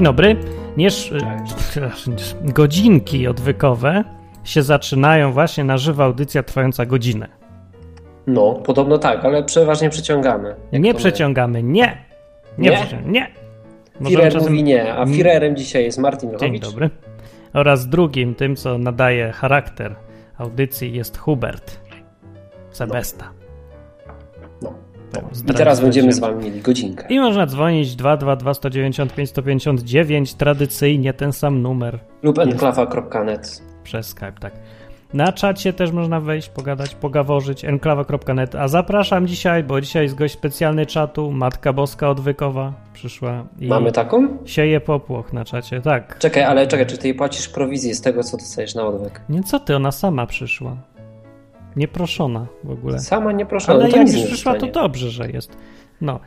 Dzień dobry. Nierz... Godzinki odwykowe się zaczynają właśnie na żywa audycja trwająca godzinę. No, podobno tak, ale przeważnie przeciągamy. Nie przeciągamy, nie. Nie? Nie? nie. Firer czasem- mówi nie, a Firerem dzisiaj jest Martin Dzień Lechowicz. dobry. Oraz drugim, tym co nadaje charakter audycji jest Hubert Sebesta. No. I Zdradzę teraz będziemy z wami mieli godzinkę. I można dzwonić 222 195 159, tradycyjnie ten sam numer Lub enklawa.net. przez Skype, tak. Na czacie też można wejść, pogadać, pogaworzyć, enklawa.net. A zapraszam dzisiaj, bo dzisiaj jest gość specjalny czatu, Matka Boska Odwykowa przyszła i Mamy taką? sieje popłoch na czacie, tak. Czekaj, ale czekaj, czy ty jej płacisz prowizję z tego, co dostajesz na odwyk? Nie, co ty, ona sama przyszła. Nieproszona w ogóle. Sama nie proszę, Ale no jak już przyszła, to dobrze, że jest. No.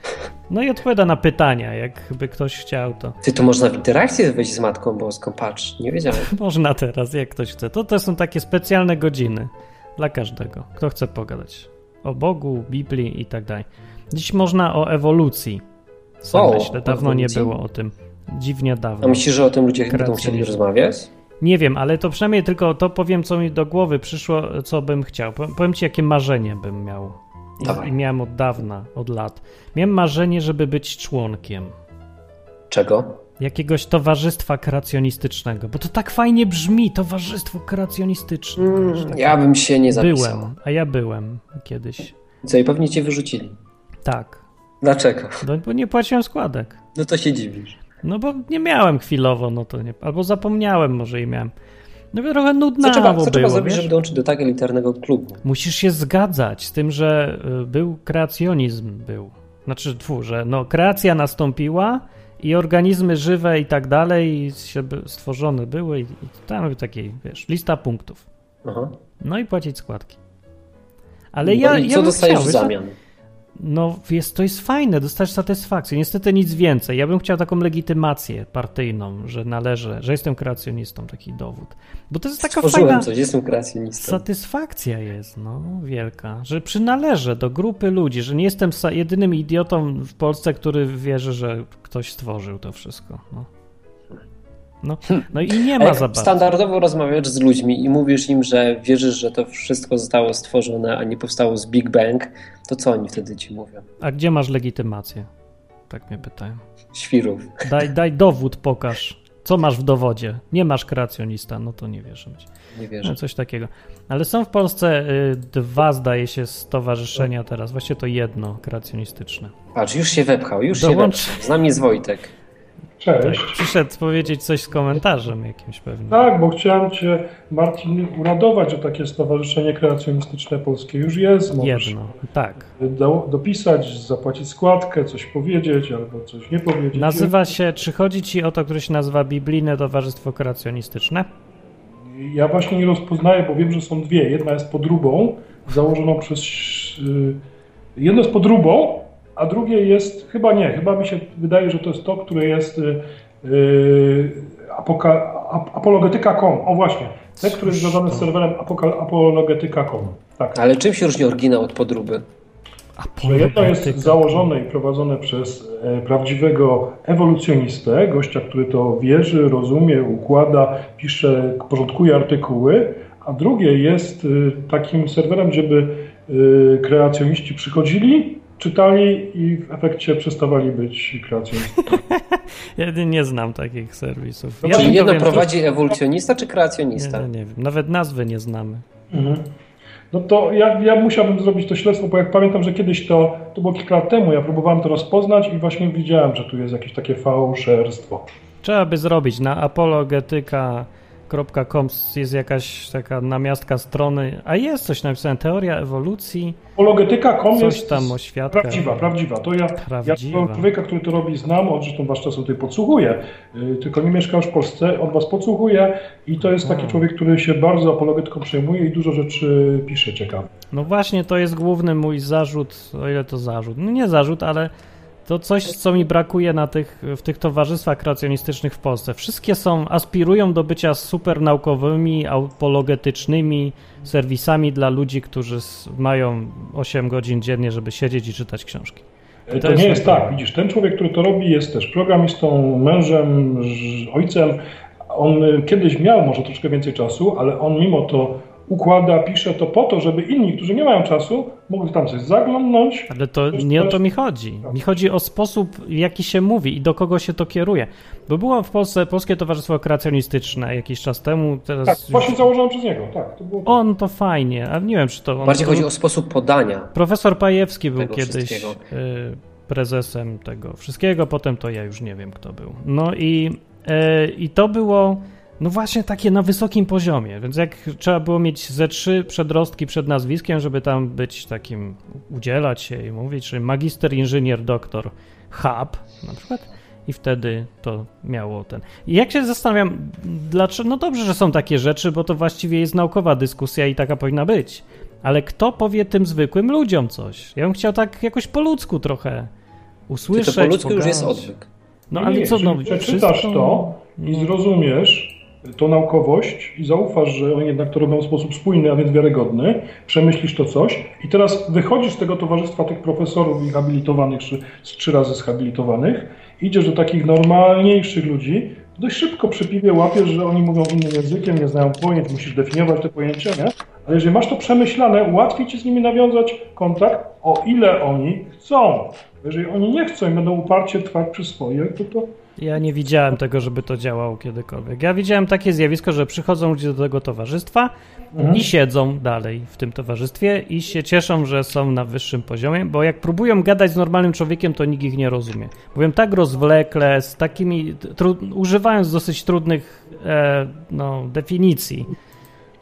No i odpowiada na pytania, jakby ktoś chciał, to Ty, to można w interakcję wejść z Matką Boską, patrz, nie wiedziałem. można teraz, jak ktoś chce. To, to są takie specjalne godziny dla każdego, kto chce pogadać o Bogu, Biblii i tak dalej. Dziś można o ewolucji. Sam O, myślę, dawno o nie ewolucji? było o tym. Dziwnie A dawno. myślisz, że o tym ludzie będą chcieli rozmawiać? Nie wiem, ale to przynajmniej tylko to powiem, co mi do głowy przyszło, co bym chciał. Powiem, ci, jakie marzenie bym miał. I, Dawaj. I miałem od dawna, od lat. Miałem marzenie, żeby być członkiem Czego? jakiegoś towarzystwa kreacjonistycznego, bo to tak fajnie brzmi, towarzystwo kreacjonistyczne. Mm, takie- ja bym się nie zapisał. byłem, a ja byłem kiedyś. Co, i pewnie cię wyrzucili. Tak, Dlaczego? no, bo nie płaciłem składek. No to się dziwisz. No bo nie miałem chwilowo, no to nie, albo zapomniałem może i miałem. No trochę Co nudnawo trzeba, co było, trzeba zrobić, wiesz? żeby dołączyć do tak elitarnego klubu? Musisz się zgadzać z tym, że y, był kreacjonizm, był. Znaczy, tfu, że no, kreacja nastąpiła i organizmy żywe i tak dalej się stworzone były i, i tam takiej, wiesz, lista punktów. Aha. No i płacić składki. Ale No ja, i ja co dostajesz chciał, w wiesz co? zamian? No, jest, to jest fajne, dostajesz satysfakcję. Niestety nic więcej. Ja bym chciał taką legitymację partyjną, że należę, że jestem kreacjonistą, taki dowód. Bo to jest taka Stworzyłem fajna coś, jestem kreacjonistą. satysfakcja jest, no, wielka, że przynależę do grupy ludzi, że nie jestem jedynym idiotą w Polsce, który wierzy, że ktoś stworzył to wszystko. No, no, no i nie ma jak za bardzo. standardowo rozmawiasz z ludźmi i mówisz im, że wierzysz, że to wszystko zostało stworzone, a nie powstało z Big Bang, to co oni wtedy ci mówią? A gdzie masz legitymację? Tak mnie pytają. Świrów. Daj, daj dowód, pokaż. Co masz w dowodzie? Nie masz kreacjonista, no to nie wierzę. ci. Nie No, wierzę. coś takiego. Ale są w Polsce y, dwa, zdaje się, stowarzyszenia teraz. Właściwie to jedno kreacjonistyczne. Patrz, już się wepchał, już Dołącz. się wepchał. Z nami jest Wojtek. Cześć. Przyszedł powiedzieć coś z komentarzem jakimś pewnie. Tak, bo chciałem Cię, Marcin, uradować, że takie Stowarzyszenie Kreacjonistyczne Polskie już jest. Możesz Jedno, tak. do, dopisać, zapłacić składkę, coś powiedzieć albo coś nie powiedzieć. Nazywa się, czy chodzi ci o to, które się nazywa Biblijne Towarzystwo Kreacjonistyczne? Ja właśnie nie rozpoznaję, bo wiem, że są dwie. Jedna jest podróbą, założoną przez... y, Jedno jest podróbą, a drugie jest... Chyba nie, chyba mi się wydaje, że to jest to, które jest... y, y, apoka, ap, apologetyka.com. O właśnie, te, które jest związane z serwerem apoka, apologetyka.com. Tak. Ale czym się różni oryginał od podróby? Że jedno jest założone i prowadzone przez e, prawdziwego ewolucjonistę, gościa, który to wierzy, rozumie, układa, pisze, porządkuje artykuły, a drugie jest y, takim serwerem, żeby y, kreacjoniści przychodzili, czytali i w efekcie przestawali być kreacjonistami. Ja nie, znam takich serwisów. No, Ja Czyli jedno prowadzi ewolucjonista czy kreacjonista? nie, nie wiem. Nawet nazwy nie znamy. Mhm. No to ja, ja musiałbym zrobić to śledztwo, bo jak pamiętam, że kiedyś to, to było kilka lat temu, ja próbowałem to rozpoznać i właśnie widziałem, że tu jest jakieś takie fałszerstwo. Trzeba by zrobić na apologetyka.com jest jakaś taka namiastka strony, a jest coś napisane, teoria ewolucji, Apologetyka.com coś jest tam o świadkach. prawdziwa, prawdziwa. To ja, Prawdziwa. ja człowieka, który to robi, znam, on zresztą was czasem tutaj podsłuchuje, yy, tylko nie mieszka już w Polsce, on was podsłuchuje i to jest taki Hmm. człowiek, który się bardzo apologetyką przejmuje i dużo rzeczy pisze ciekawe. No właśnie, to jest główny mój zarzut, o ile to zarzut. No nie zarzut, ale to coś, co mi brakuje na tych, w tych towarzystwach kreacjonistycznych w Polsce. Wszystkie są, aspirują do bycia super naukowymi, apologetycznymi serwisami dla ludzi, którzy mają 8 godzin dziennie, żeby siedzieć i czytać książki. To, to nie jest tak. Widzisz, ten człowiek, który to robi, jest też programistą, mężem, ojcem. On kiedyś miał może troszkę więcej czasu, ale on mimo to układa, pisze to po to, żeby inni, którzy nie mają czasu, mogli tam coś zaglądnąć. Ale to nie o to mi chodzi. Mi chodzi o sposób, w jaki się mówi i do kogo się to kieruje. Bo było w Polsce Polskie Towarzystwo Kreacjonistyczne jakiś czas temu. Teraz tak, właśnie założone przez niego, tak. To było... On to fajnie, ale nie wiem, czy to on... Bardziej chodzi o sposób podania. Profesor Pajewski był kiedyś y, prezesem tego wszystkiego, potem to ja już nie wiem, kto był. No i, y, i to było no właśnie takie na wysokim poziomie, więc jak trzeba było mieć ze trzy przedrostki przed nazwiskiem, żeby tam być takim, udzielać się i mówić, czyli magister, inżynier, doktor, hub na przykład i wtedy to miało ten. I jak się zastanawiam, dlaczego, no dobrze, że są takie rzeczy, bo to właściwie jest naukowa dyskusja i taka powinna być, ale kto powie tym zwykłym ludziom coś? Ja bym chciał tak jakoś po ludzku trochę usłyszeć. Czy to po ludzku już jest odwyk. No ale co, no, przeczytasz wszystko... to i zrozumiesz, tą naukowość i zaufasz, że oni jednak to robią w sposób spójny, a więc wiarygodny, przemyślisz to coś i teraz wychodzisz z tego towarzystwa tych profesorów i habilitowanych, czy trzy razy zhabilitowanych, idziesz do takich normalniejszych ludzi, dość szybko przy piwie łapiesz, że oni mówią innym językiem, nie znają pojęć, musisz definiować te pojęcia, nie? Ale jeżeli masz to przemyślane, łatwiej ci z nimi nawiązać kontakt, o ile oni chcą. Jeżeli oni nie chcą i będą uparcie trwać przy swoje, to to ja nie widziałem tego, żeby to działało kiedykolwiek. Ja widziałem takie zjawisko, że przychodzą ludzie do tego towarzystwa mhm. i siedzą dalej w tym towarzystwie i się cieszą, że są na wyższym poziomie, bo jak próbują gadać z normalnym człowiekiem, to nikt ich nie rozumie. Mówią tak rozwlekle, z takimi, używając dosyć trudnych e, no, definicji.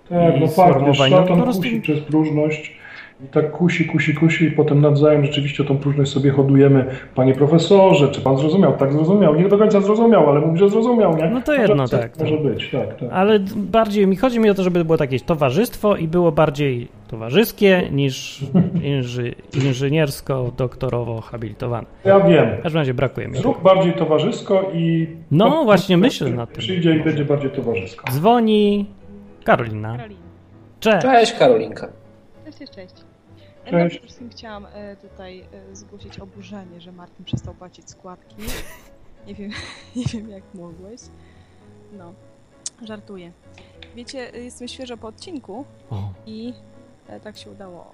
Tak, no fakt, wiesz, szatan no, kusi przez próżność i tak kusi, kusi, kusi i potem nawzajem rzeczywiście tą próżność sobie hodujemy. Panie profesorze, czy pan zrozumiał? Tak zrozumiał. Nie do końca zrozumiał, ale mówi, że zrozumiał, nie? No to jedno, może, tak. Może być, tak, tak. Ale bardziej mi chodzi mi o to, żeby było takie towarzystwo i było bardziej towarzyskie niż inży, inżyniersko-doktorowo habilitowane. Ja wiem. W każdym razie brakuje mi. Zrób bardziej towarzysko i... No, właśnie myślę nad tym. Przyjdzie i będzie bardziej towarzysko. Dzwoni Karolina. Karolina. Cześć. Cześć Karolinka. Cześć, cześć. Ja przede wszystkim chciałam e, tutaj e, zgłosić oburzenie, że Martin przestał płacić składki. Nie wiem, nie wiem jak mogłeś. No, żartuję. Wiecie, jestem świeżo po odcinku o. i e, tak się udało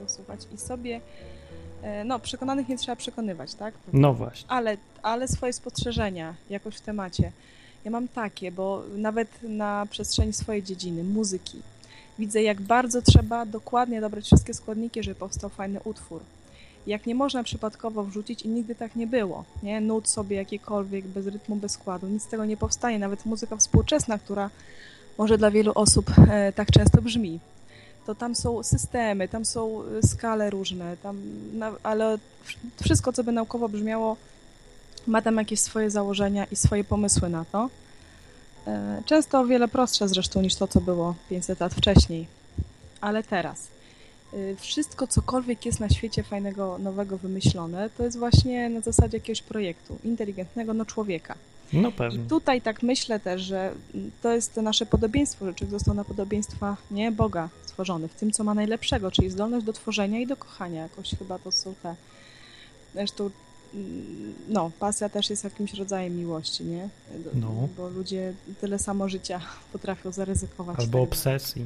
posłuchać i sobie no, przekonanych nie trzeba przekonywać, tak? No właśnie. Ale, ale swoje spostrzeżenia jakoś w temacie. Ja mam takie, bo nawet na przestrzeni swojej dziedziny, muzyki, widzę, jak bardzo trzeba dokładnie dobrać wszystkie składniki, żeby powstał fajny utwór. Jak nie można przypadkowo wrzucić i nigdy tak nie było, nie? Nut sobie jakiekolwiek, bez rytmu, bez składu, nic z tego nie powstanie. Nawet muzyka współczesna, która może dla wielu osób e, tak często brzmi, to tam są systemy, tam są e, skale różne, tam, ale wszystko, co by naukowo brzmiało, ma tam jakieś swoje założenia i swoje pomysły na to. E, często o wiele prostsze zresztą niż to, co było 500 lat wcześniej. Ale teraz. E, wszystko, cokolwiek jest na świecie fajnego, nowego wymyślone, to jest właśnie na zasadzie jakiegoś projektu inteligentnego, no człowieka. No pewnie. I tutaj tak myślę też, że to jest nasze podobieństwo, że człowiek został na podobieństwa nie Boga stworzony, w tym, co ma najlepszego, czyli zdolność do tworzenia i do kochania. Jakoś chyba to są te... Zresztą no, pasja też jest jakimś rodzajem miłości, nie? No. Bo ludzie tyle samo życia potrafią zaryzykować. Albo obsesji.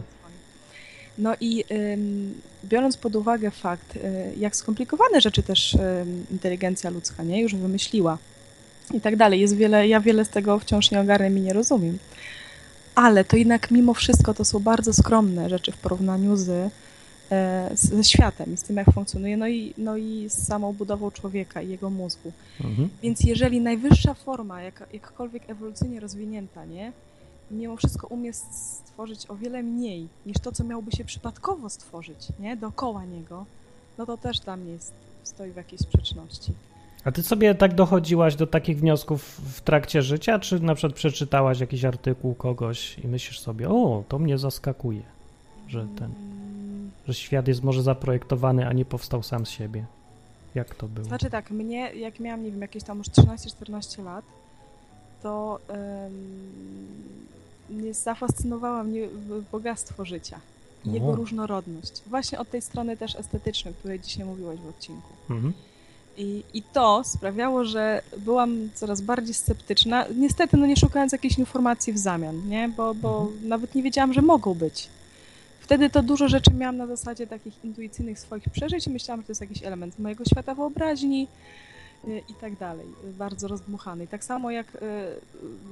No i biorąc pod uwagę fakt, y, jak skomplikowane rzeczy też y, inteligencja ludzka, nie? Już wymyśliła i tak dalej. Jest wiele, ja wiele z tego wciąż nie ogarnę i nie rozumiem. Ale to jednak mimo wszystko to są bardzo skromne rzeczy w porównaniu z ze światem i z tym, jak funkcjonuje, no i, no i z samą budową człowieka i jego mózgu. Mhm. Więc jeżeli najwyższa forma, jak, jakkolwiek ewolucyjnie rozwinięta, nie, mimo wszystko umie stworzyć o wiele mniej niż to, co miałoby się przypadkowo stworzyć, nie, dookoła niego, no to też dla mnie jest, stoi w jakiejś sprzeczności. A ty sobie tak dochodziłaś do takich wniosków w trakcie życia, czy na przykład przeczytałaś jakiś artykuł kogoś i myślisz sobie, o, to mnie zaskakuje, że ten że świat jest może zaprojektowany, a nie powstał sam z siebie. Jak to było? Znaczy tak, mnie, jak miałam, nie wiem, jakieś tam już 13-14 lat, to um, zafascynowała mnie bogactwo życia. O. Jego różnorodność. Właśnie od tej strony też estetycznej, o której dzisiaj mówiłaś w odcinku. Mhm. I, I to sprawiało, że byłam coraz bardziej sceptyczna. Niestety, no nie szukając jakiejś informacji w zamian, nie? Bo, bo nawet nie wiedziałam, że mogą być. Wtedy to dużo rzeczy miałam na zasadzie takich intuicyjnych swoich przeżyć i myślałam, że to jest jakiś element mojego świata wyobraźni y, i tak dalej. Bardzo rozdmuchany. I tak samo jak y,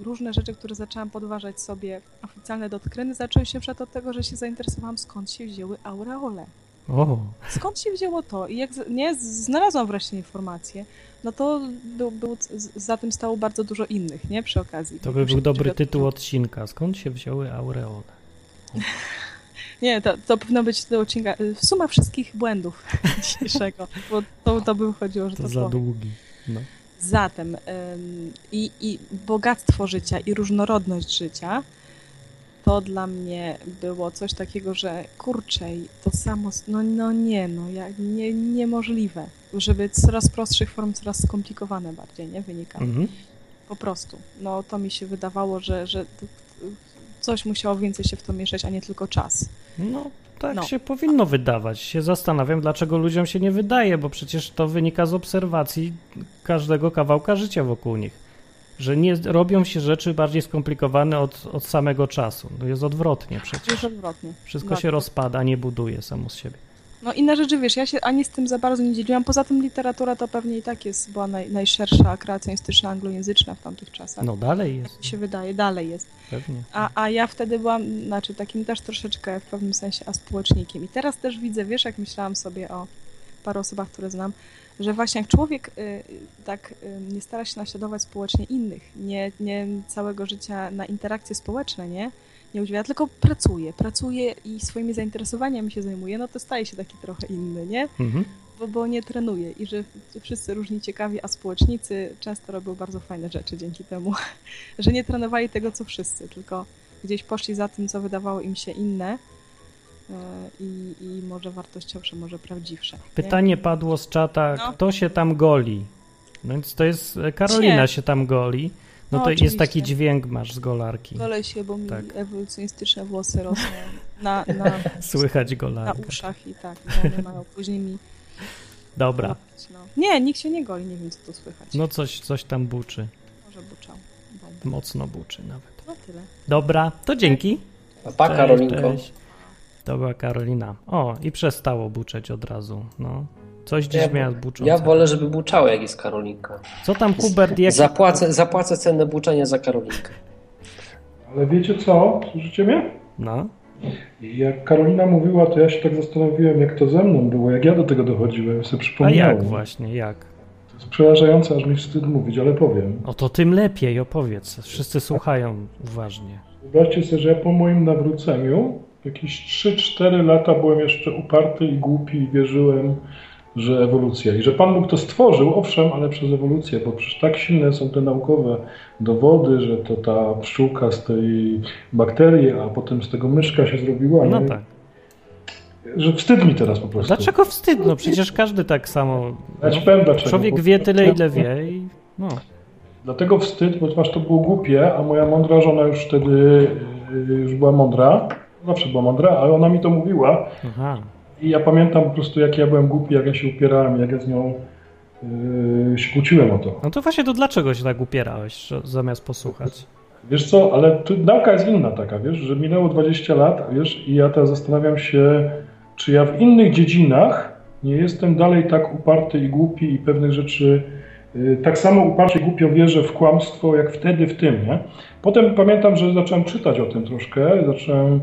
różne rzeczy, które zaczęłam podważać sobie oficjalne dotkryny, zaczęły się przed od tego, że się zainteresowałam, skąd się wzięły aureole. O, Skąd się wzięło to? I jak nie, znalazłam wreszcie informację, no to był, był, za tym stało bardzo dużo innych, nie? Przy okazji. to by był dobry tytuł odcinka. Skąd się wzięły aureole? Nie, to, to powinno być do odcinka y, suma wszystkich błędów dzisiejszego, bo to, to by chodziło, że to, To za długi. No. Zatem ym, i, i bogactwo życia i różnorodność życia to dla mnie było coś takiego, że kurczę, i to samo, no, no nie, no ja, nie, niemożliwe, żeby coraz prostszych form coraz skomplikowane bardziej, nie, wynikały. Mhm. Po prostu. No to mi się wydawało, że, że coś musiało więcej się w to mieszać, a nie tylko czas. No, tak No. się powinno wydawać. Się zastanawiam, dlaczego ludziom się nie wydaje, bo przecież to wynika z obserwacji każdego kawałka życia wokół nich. Że nie robią się rzeczy bardziej skomplikowane od, od samego czasu. No jest odwrotnie przecież. odwrotnie. Wszystko Tak. się rozpada, nie buduje samo z siebie. No inne rzeczy, wiesz, ja się ani z tym za bardzo nie dzieliłam. Poza tym literatura to pewnie i tak jest, była naj, najszersza kreacjonistyczna anglojęzyczna w tamtych czasach. No dalej Tak jest, mi się wydaje, dalej jest. pewnie. A, a ja wtedy byłam, znaczy takim też troszeczkę w pewnym sensie aspołecznikiem. I teraz też widzę, wiesz, jak myślałam sobie o paru osobach, które znam, że właśnie jak człowiek y, tak y, nie stara się naśladować społecznie innych, nie, nie całego życia na interakcje społeczne, nie? Nie udziela, tylko pracuje, pracuje i swoimi zainteresowaniami się zajmuje, no to staje się taki trochę inny, nie? Mhm. Bo, bo nie trenuje i że wszyscy różni ciekawi, a społecznicy często robią bardzo fajne rzeczy dzięki temu, że nie trenowali tego, co wszyscy, tylko gdzieś poszli za tym, co wydawało im się inne e, i, i może wartościowsze, może prawdziwsze. nie? Pytanie padło z czata, No. kto się tam goli? No więc to jest e, Karolina Nie. się tam goli. No No, to jest taki dźwięk masz z golarki. Golę się, bo mi Tak. ewolucjonistyczne włosy rosną na, na, Słychać na golarkę. uszach i tak, no, one mają później mi Dobra. no. Nie, nikt się nie goli, nie wiem, co tu słychać. No coś, coś tam buczy. Może buczał. Mocno buczy nawet. No tyle. Dobra, to dzięki. A pa, Cześć, Karolinko. cześć. Była Karolina. O, i przestało buczeć od razu. No. Coś dziś Ja- miała buczące. Ja wolę, żeby buczało, jak jest Karolinka. Co tam, Hubert? Jak... Zapłacę, zapłacę cenę buczenia za Karolinkę. Ale wiecie co? Słyszycie mnie? No. Jak Karolina mówiła, to ja się tak zastanowiłem, jak to ze mną było, jak ja do tego dochodziłem, sobie A przypomniałem. jak właśnie, jak? To jest przerażające, aż mi wstyd mówić, ale powiem. O to tym lepiej, opowiedz. Wszyscy słuchają uważnie. Wyobraźcie sobie, że ja po moim nawróceniu jakieś 3-4 lata byłem jeszcze uparty i głupi i wierzyłem, że ewolucja. I że Pan Bóg to stworzył, owszem, ale przez ewolucję, bo przecież tak silne są te naukowe dowody, że to ta pszczółka z tej bakterii, a potem z tego myszka się zrobiła. No nie? tak. Że wstyd mi teraz po prostu. Dlaczego wstyd? No przecież każdy tak samo. Ja No, powiem dlaczego. człowiek wie tyle, ile wie i no. Dlatego wstyd, ponieważ to było głupie, a moja mądra żona już wtedy y, już była mądra. Zawsze była mądra, ale ona mi to mówiła. Aha. I ja pamiętam po prostu, jak ja byłem głupi, jak ja się upierałem, jak ja z nią yy, się kłóciłem o to. No to właśnie to dlaczego się tak upierałeś, zamiast posłuchać? Wiesz co, ale tu nauka jest inna taka, wiesz, że minęło 20 lat, wiesz, i ja teraz zastanawiam się, czy ja w innych dziedzinach nie jestem dalej tak uparty i głupi i pewnych rzeczy yy, tak samo uparcie i głupio wierzę w kłamstwo, jak wtedy w tym, nie? Potem pamiętam, że zacząłem czytać o tym troszkę, zacząłem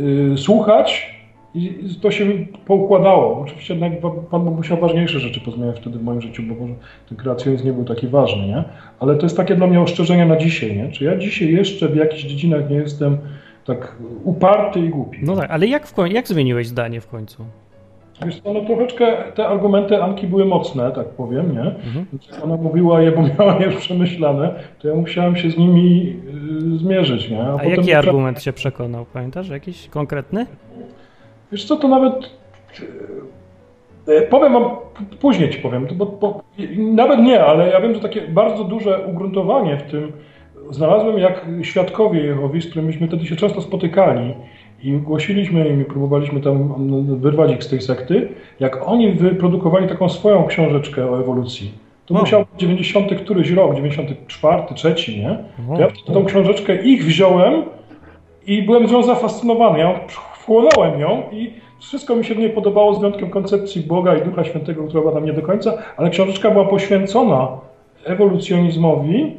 yy, yy, słuchać i to się poukładało. Oczywiście jednak Pan Bóg musiał ważniejsze rzeczy pozmieniać wtedy w moim życiu, bo może ten kreacjonizm nie był taki ważny, nie? Ale to jest takie dla mnie ostrzeżenie na dzisiaj, nie? Czy ja dzisiaj jeszcze w jakichś dziedzinach nie jestem tak uparty i głupi? No tak, ale jak, w koń- jak zmieniłeś zdanie w końcu? Wiesz co, no troszeczkę te argumenty Anki były mocne, tak powiem, nie? Mhm. Jak ona mówiła je, bo miała je przemyślane, to ja musiałem się z nimi y, zmierzyć, nie? A potem jaki argument cię przekonał? Pamiętasz? Jakiś konkretny? Wiesz co, to nawet e, powiem wam, później ci powiem, bo, bo, nawet nie, ale ja wiem, że takie bardzo duże ugruntowanie w tym znalazłem jak świadkowie Jehowi, z którymi myśmy wtedy się często spotykali i głosiliśmy im i próbowaliśmy tam wyrwać ich z tej sekty, jak oni wyprodukowali taką swoją książeczkę o ewolucji. To O. musiał być 90 któryś rok, 94, 3, nie? To ja tą książeczkę ich wziąłem i byłem nią zafascynowany. Ja wchłonąłem ją i wszystko mi się w niej podobało z wyjątkiem koncepcji Boga i Ducha Świętego, która była tam nie do końca, ale książeczka była poświęcona ewolucjonizmowi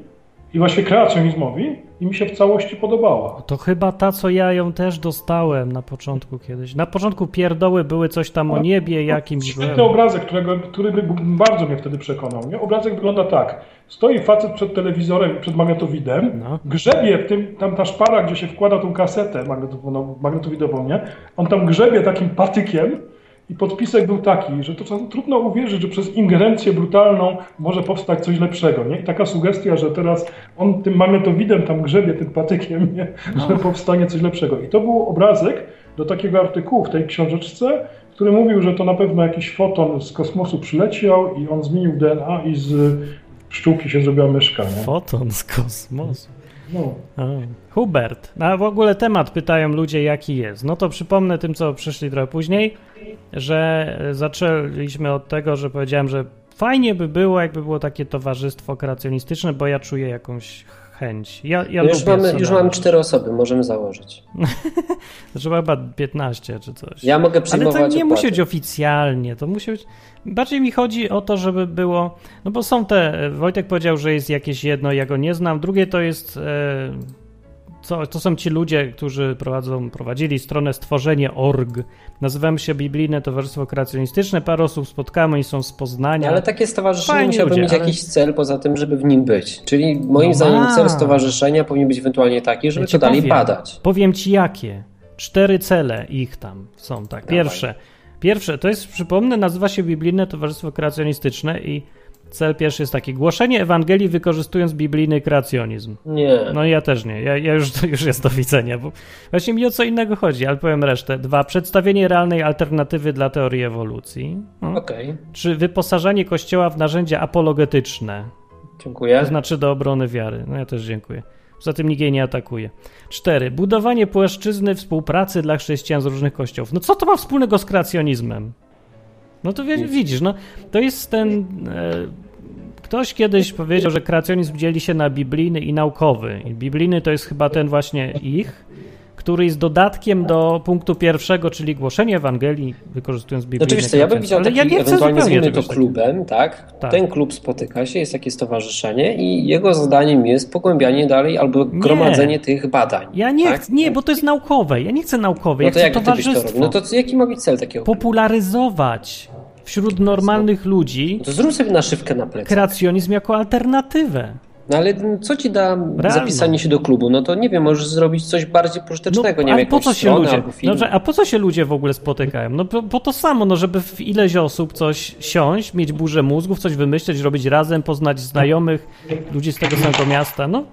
i właśnie kreacjonizmowi i mi się w całości podobała. To chyba ta, co ja ją też dostałem na początku kiedyś. Na początku pierdoły były coś tam o niebie jakimś. Świetny obrazek, którego, który bardzo mnie wtedy przekonał. Nie? Obrazek wygląda tak. Stoi facet przed telewizorem, przed magnetowidem, No. grzebie w tym, tam ta szpara, gdzie się wkłada tą kasetę magnetowidową, nie? On tam grzebie takim patykiem i podpisek był taki, że to czasem trudno uwierzyć, że przez ingerencję brutalną może powstać coś lepszego, nie? I taka sugestia, że teraz on tym magnetowidem tam grzebie tym patykiem, nie? Że powstanie coś lepszego. I to był obrazek do takiego artykułu w tej książeczce, który mówił, że to na pewno jakiś foton z kosmosu przyleciał i on zmienił DNA i z pszczółki się zrobiła myszka, nie? Foton z kosmosu. No. Hubert, a w ogóle temat pytają ludzie, jaki jest. No to przypomnę tym, co przyszli trochę później, że e, zaczęliśmy od tego, że powiedziałem, że fajnie by było, jakby było takie towarzystwo kreacjonistyczne, bo ja czuję jakąś chęć. Ja, ja już, mamy, już mamy cztery osoby, możemy założyć. Trzeba chyba 15 czy coś. Ja mogę Ale przyjmować to nie musi być oficjalnie, to musi być... Bardziej mi chodzi o to, żeby było... No bo są te... Wojtek powiedział, że jest jakieś jedno, ja go nie znam. Drugie to jest... E, co, to są ci ludzie, którzy prowadzą, prowadzili stronę stworzenie.org. Nazywamy się Biblijne Towarzystwo Kreacjonistyczne. Parę osób spotkamy i są z Poznania. Ale takie stowarzyszenie Fajni musiałoby ludzie, mieć ale- jakiś cel poza tym, żeby w nim być. Czyli moim No zdaniem cel stowarzyszenia powinien być ewentualnie taki, żeby Ja to dalej powiem. badać. Powiem ci jakie. Cztery cele ich tam są, tak. Dawaj. Pierwsze. Pierwsze, to jest, przypomnę, nazywa się Biblijne Towarzystwo Kreacjonistyczne i cel pierwszy jest taki, głoszenie Ewangelii wykorzystując biblijny kreacjonizm. Nie. No ja też nie, ja, ja już, już jest do widzenia, bo właśnie mi o co innego chodzi, ale powiem resztę. Dwa, przedstawienie realnej alternatywy dla teorii ewolucji. No. Okej, Trzy, wyposażenie Kościoła w narzędzia apologetyczne, dziękuję. to znaczy do obrony wiary. No ja też dziękuję. Poza tym nikt jej nie atakuje. Cztery. Budowanie płaszczyzny współpracy dla chrześcijan z różnych kościołów. No co to ma wspólnego z kreacjonizmem? No to wie, widzisz, no to jest ten... E, ktoś kiedyś powiedział, że kreacjonizm dzieli się na biblijny i naukowy. I biblijny to jest chyba ten właśnie ich, który jest dodatkiem do punktu pierwszego, czyli głoszenie Ewangelii wykorzystując biblijny Znaczy wiesz co, ja bym widział taki, ja nie chcę ewentualnie zrobimy to klubem, tak? Tak. Ten klub spotyka się, jest takie stowarzyszenie i jego zadaniem jest pogłębianie dalej albo gromadzenie tych badań. Ja nie tak? chcę, nie, bo to jest naukowe. Ja nie chcę naukowe, No to chcę jak to towarzystwo. robił? No to jaki ma być cel takiego? Popularyzować wśród normalnych ludzi No to zrób sobie naszywkę na plecach. kreacjonizm jako alternatywę. No ale co ci da zapisanie się do klubu? No to nie wiem, możesz zrobić coś bardziej pożytecznego, nie wiem, po co się ludzie, no, a po co się ludzie w ogóle spotykają? No po, po to samo, no żeby w ileś osób coś siąść, mieć burzę mózgów, coś wymyśleć, robić razem, poznać znajomych, ludzi z tego samego miasta, no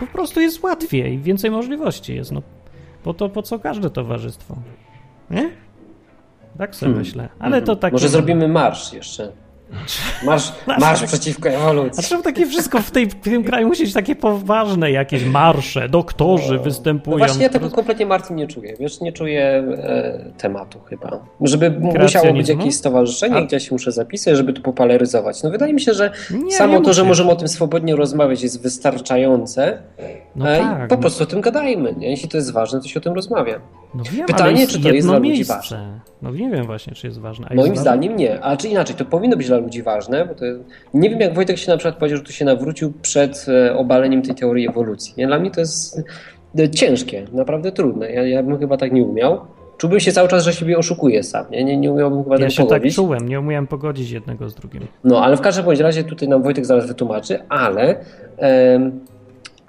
po prostu jest łatwiej, więcej możliwości jest, no. Po to, po co każde towarzystwo, nie? Tak sobie myślę, ale to tak... Hmm. Może zrobimy marsz jeszcze. Marsz, marsz przeciwko A ewolucji. czemu takie wszystko w, tej, w tym kraju musi być takie poważne, jakieś marsze, doktorzy występują. No właśnie ja tego kompletnie Martin nie czuję, wiesz, nie czuję e, tematu chyba. Żeby musiało być jakieś stowarzyszenie, A- gdzie ja się muszę zapisać, żeby to popularyzować. No wydaje mi się, że Nie, samo nie to, że możemy o tym swobodnie rozmawiać jest wystarczające. No e, tak, po no. prostu o tym gadajmy. Nie? Jeśli to jest ważne, to się o tym rozmawia. No wiem, Pytanie, czy to jest dla ludzi ważne? No nie wiem właśnie, czy jest ważne. A Moim jest zdaniem nie, a czy inaczej, to powinno być dla ludzi ważne, bo to nie wiem jak Wojtek się na przykład powiedział, że tu się nawrócił przed e, obaleniem tej teorii ewolucji. Nie? Dla mnie to jest e, ciężkie, naprawdę trudne. Ja, ja bym chyba tak nie umiał. Czułbym się cały czas, że siebie oszukuję sam. Nie, nie, nie umiałbym chyba Ja się tak pogodzić. czułem, nie umiałem pogodzić jednego z drugim. No, ale w każdym bądź razie tutaj nam Wojtek zaraz wytłumaczy, ale em,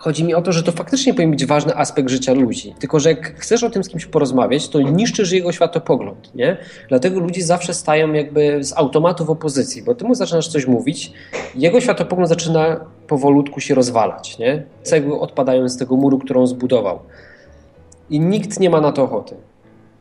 chodzi mi o to, że to faktycznie powinien być ważny aspekt życia ludzi. Tylko, że jak chcesz o tym z kimś porozmawiać, to niszczysz jego światopogląd, nie? Dlatego ludzie zawsze stają jakby z automatu w opozycji, bo ty mu zaczynasz coś mówić, jego światopogląd zaczyna powolutku się rozwalać, nie? Cegły odpadają z tego muru, którą zbudował. I nikt nie ma na to ochoty.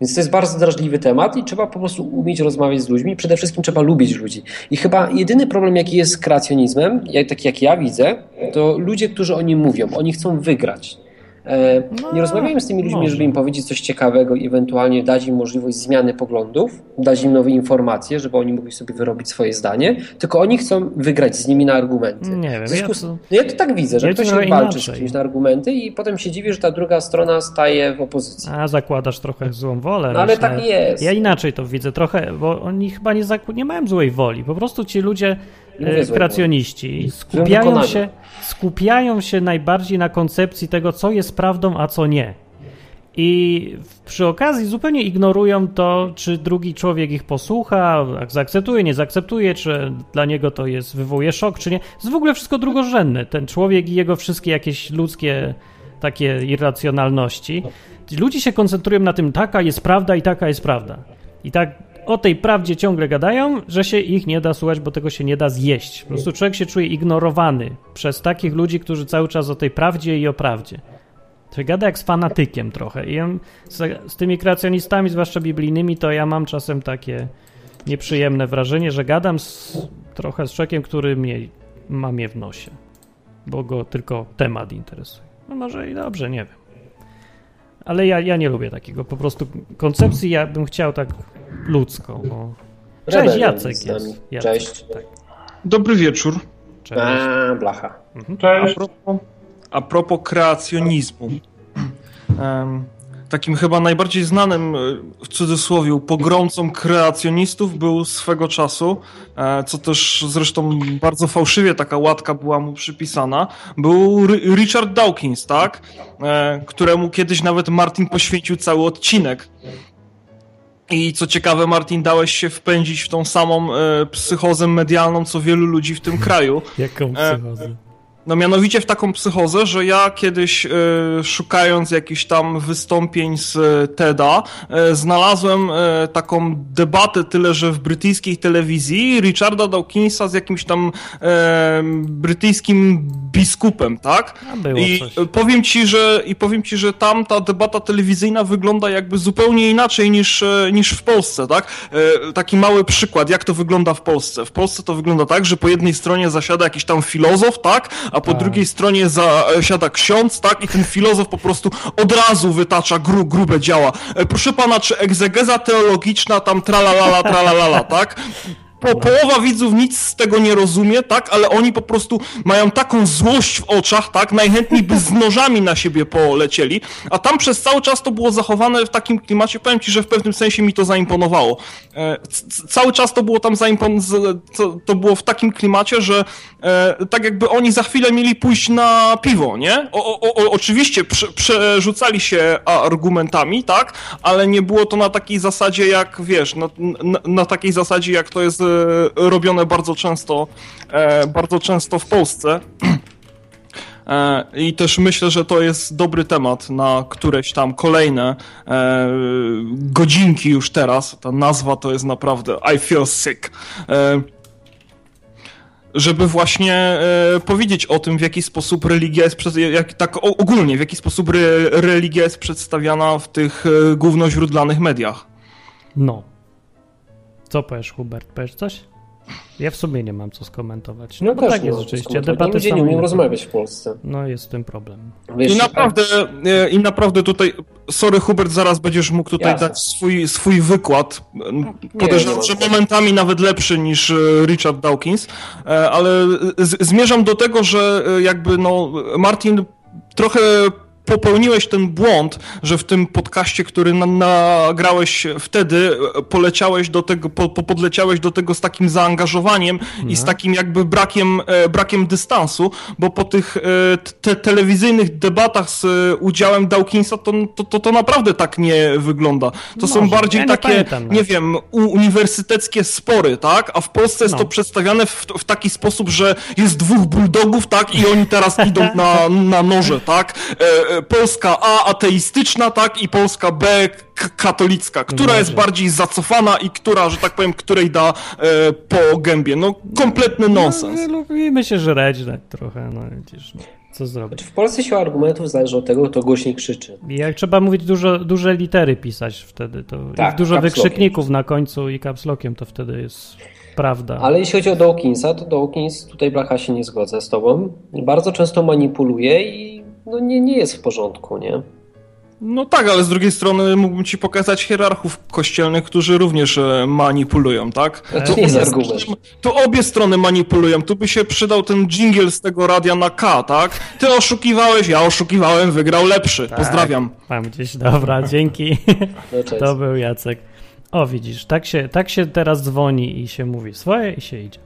Więc to jest bardzo drażliwy temat i trzeba po prostu umieć rozmawiać z ludźmi. Przede wszystkim trzeba lubić ludzi. I chyba jedyny problem, jaki jest z kreacjonizmem, taki jak ja widzę, to ludzie, którzy o nim mówią, oni chcą wygrać. E, no, nie rozmawiałem z tymi ludźmi, może. żeby im powiedzieć coś ciekawego i ewentualnie dać im możliwość zmiany poglądów, dać im nowe informacje, żeby oni mogli sobie wyrobić swoje zdanie, tylko oni chcą wygrać z nimi na argumenty. Nie wiem. Ja to, no ja to tak widzę, że ja ktoś się walczy z kimś na argumenty i potem się dziwi, że ta druga strona staje w opozycji. A zakładasz trochę złą wolę. No, ale tak jest. Ja inaczej to widzę trochę, bo oni chyba nie, nie mają złej woli. Po prostu ci ludzie E, kreacjoniści skupiają się, skupiają się najbardziej na koncepcji tego, co jest prawdą, a co nie. I przy okazji zupełnie ignorują to, czy drugi człowiek ich posłucha, zaakceptuje, nie zaakceptuje, czy dla niego to jest, wywołuje szok, czy nie. Jest w ogóle wszystko drugorzędne. Ten człowiek i jego wszystkie jakieś ludzkie takie irracjonalności. Ludzie się koncentrują na tym, taka jest prawda i taka jest prawda. I tak o tej prawdzie ciągle gadają, że się ich nie da słuchać, bo tego się nie da zjeść. Po prostu człowiek się czuje ignorowany przez takich ludzi, którzy cały czas o tej prawdzie i o prawdzie. To gada jak z fanatykiem trochę. I z, z tymi kreacjonistami, zwłaszcza biblijnymi, to ja mam czasem takie nieprzyjemne wrażenie, że gadam z, trochę z człowiekiem, który mnie, ma mnie w nosie, bo go tylko temat interesuje. No może i dobrze, nie wiem. Ale ja, ja nie lubię takiego po prostu koncepcji. Ja bym chciał tak ludzką. O. Cześć, Jacek jest. Jacek, Cześć. Tak. Dobry wieczór. Cześć. A, blacha. Mhm. Cześć. A propos, a propos kreacjonizmu. Um, takim chyba najbardziej znanym, e, w cudzysłowie, pogromcą kreacjonistów był swego czasu, e, co też zresztą bardzo fałszywie taka łatka była mu przypisana, był Richard Dawkins, tak? E, któremu kiedyś nawet Martin poświęcił cały odcinek. I co ciekawe, Martin, dałeś się wpędzić w tą samą e, psychozę medialną, co wielu ludzi w tym kraju. Jaką psychozę? No mianowicie w taką psychozę, że ja kiedyś e, szukając jakichś tam wystąpień z e, TEDa, e, znalazłem taką debatę, tyle że w brytyjskiej telewizji Richarda Dawkinsa z jakimś tam brytyjskim biskupem, tak? I coś. powiem ci, że i powiem ci, że tam ta debata telewizyjna wygląda jakby zupełnie inaczej niż, niż w Polsce, tak? taki mały przykład, jak to wygląda w Polsce. W Polsce to wygląda tak, że po jednej stronie zasiada jakiś tam filozof, tak? A po tak. drugiej stronie zasiada ksiądz, tak? I ten filozof po prostu od razu wytacza gru, grube działa. E, proszę pana, czy egzegeza teologiczna tam tralalala, tralalala, tak? Po, połowa widzów nic z tego nie rozumie, tak, ale oni po prostu mają taką złość w oczach, tak, najchętniej by z nożami na siebie polecieli, a tam przez cały czas to było zachowane w takim klimacie, powiem ci, że w pewnym sensie mi to zaimponowało. E, cały czas to było tam zaimpon... To, było w takim klimacie, że e, tak jakby oni za chwilę mieli pójść na piwo, nie? O, o, o, oczywiście prze, przerzucali się argumentami, tak, ale nie było to na takiej zasadzie jak, wiesz, na, na, na takiej zasadzie jak to jest e, robione bardzo często, e, bardzo często w Polsce. E, I też myślę, że to jest dobry temat na któreś tam kolejne e, godzinki już teraz. Ta nazwa to jest naprawdę I feel sick. E, żeby właśnie e, powiedzieć o tym, w jaki sposób religia jest, jak, tak ogólnie, w jaki sposób re, religia jest przedstawiana w tych e, głównoźródlanych mediach. No, co powiesz, Hubert? Powiesz coś? Ja w sumie nie mam co skomentować. No, no bo tak jest rzeczywiście. Debaty Ludzie nie umieją rozmawiać w Polsce. No jest w tym problem. Wiesz, I naprawdę, a... i naprawdę tutaj, sorry Hubert, zaraz będziesz mógł tutaj Jasne. dać swój, swój wykład. Podejrzewam, że momentami nawet lepszy niż e, Richard Dawkins, e, ale zmierzam do tego, że e, jakby no Martin trochę popełniłeś ten błąd, że w tym podcaście, który na, nagrałeś wtedy, poleciałeś do tego, po, podleciałeś do tego z takim zaangażowaniem no. i z no. takim jakby brakiem, e, brakiem dystansu, bo po tych e, te, telewizyjnych debatach z udziałem Dawkinsa to, to, to, to naprawdę tak nie wygląda. To Może. są bardziej ja nie takie, pamiętam, nie wiem, uniwersyteckie spory, tak? A w Polsce jest no. to przedstawiane w, w taki sposób, że jest dwóch bulldogów, tak? I oni teraz idą na, na noże, tak? E, Polska A ateistyczna, tak, i Polska B katolicka, która jest bardziej zacofana i która, że tak powiem, której da e, po gębie. No, kompletny no, nonsens. No, lubimy się żreć tak trochę, no widzisz, no. Co zrobić? W Polsce siła argumentów zależy od tego, kto głośniej krzyczy. I jak trzeba mówić dużo, duże litery pisać wtedy, to tak, dużo wykrzykników na końcu i kapslokiem, to wtedy jest prawda. Ale jeśli chodzi o Dawkinsa, to Dawkins, tutaj Blacha się nie zgodzę z tobą, bardzo często manipuluje i no nie, nie jest w porządku, nie? No tak, ale z drugiej strony mógłbym ci pokazać hierarchów kościelnych, którzy również e, manipulują, tak? To nie jest argument. Tu obie strony manipulują. Tu by się przydał ten jingle z tego radia na K, tak? Ty oszukiwałeś, ja oszukiwałem, wygrał lepszy. Tak. Pozdrawiam. Mam gdzieś, dobra, dzięki. No. To był Jacek. O, widzisz, tak się, tak się teraz dzwoni i się mówi swoje i się idzie.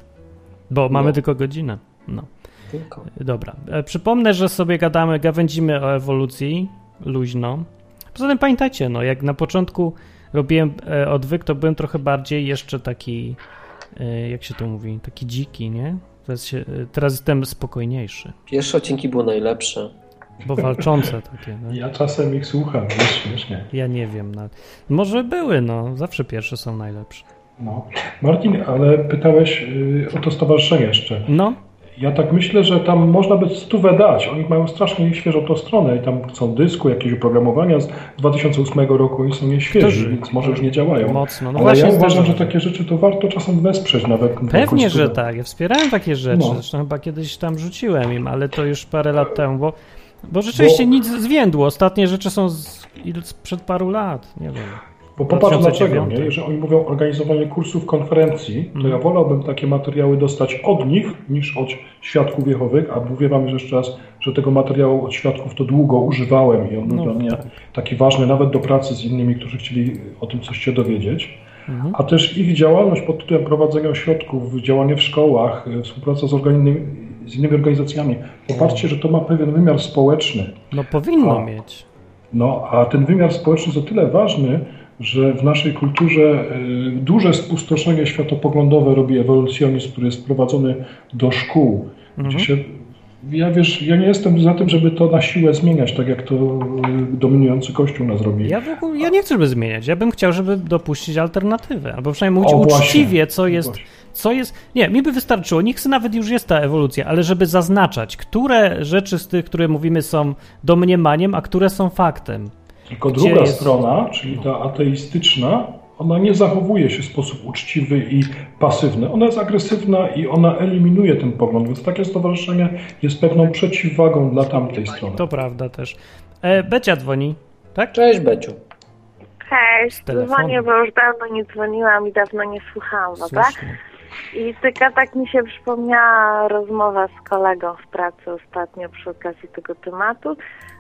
Bo mamy No. tylko godzinę. No, Tylko. dobra. E, przypomnę, że sobie gadamy, gawędzimy o ewolucji luźno. Poza tym pamiętajcie, no, jak na początku robiłem e, odwyk, to byłem trochę bardziej jeszcze taki, e, jak się to mówi, taki dziki, nie? Teraz, się, teraz jestem spokojniejszy, Pierwsze odcinki było najlepsze. bo walczące takie. No. Ja czasem ich słucham, jest śmiesznie. Ja nie wiem. No. Może były, no. Zawsze pierwsze są najlepsze. No. Martin, ale pytałeś y, o to stowarzyszenie jeszcze. No, Ja tak myślę, że tam można by stówę dać. Oni mają strasznie świeżą tą stronę i tam są dysku, jakieś oprogramowania z 2008 roku i są nieświeży, To- więc może już nie działają. mocno. No Ale właśnie ja uważam, że takie rzeczy to warto czasem wesprzeć nawet. na Pewnie, że tak. Ja wspierałem takie rzeczy. No. Zresztą chyba kiedyś tam rzuciłem im, ale to już parę lat temu, bo, bo rzeczywiście Bo- nic zwiędło. Ostatnie rzeczy są z, sprzed paru lat. Nie wiem. Bo popatrz dlaczego, 2009. nie? Jeżeli oni mówią o organizowaniu kursów, konferencji, to Mhm. ja wolałbym takie materiały dostać od nich niż od świadków Jehowych, a mówię wam jeszcze raz, że tego materiału od świadków to długo używałem i on był No, dla mnie tak. taki ważny nawet do pracy z innymi, którzy chcieli o tym coś się dowiedzieć. Mhm. A też ich działalność pod tytułem prowadzenia ośrodków, działanie w szkołach, y, współpraca z, organi- z innymi organizacjami. Popatrzcie, że to ma pewien wymiar społeczny. No powinno A. mieć. No, a ten wymiar społeczny jest o tyle ważny, że w naszej kulturze y, duże spustoszenie światopoglądowe robi ewolucjonizm, który jest wprowadzony do szkół, Mhm. gdzie się ja wiesz, ja nie jestem za tym, żeby to na siłę zmieniać, tak jak to y, dominujący kościół nas robi. Ja w ogóle ja nie chcę, żeby zmieniać. Ja bym chciał, żeby dopuścić alternatywę. Albo przynajmniej mówić O, uczciwie, co jest. Właśnie. Co jest. Nie, mi by wystarczyło. Niech nawet już jest ta ewolucja, ale żeby zaznaczać, które rzeczy z tych, które mówimy, są domniemaniem, a które są faktem. Tylko Gdzie druga jest- strona, czyli ta ateistyczna, ona nie zachowuje się w sposób uczciwy i pasywny. Ona jest agresywna i ona eliminuje ten pogląd, więc takie stowarzyszenie jest pewną przeciwwagą dla tamtej strony. To prawda też. E, Becia dzwoni, tak? Cześć, Beciu. Cześć, dzwonię, bo już dawno nie dzwoniłam i dawno nie słuchałam, no tak? Słusznie. I tylko tak mi się przypomniała rozmowa z kolegą w pracy ostatnio przy okazji tego tematu.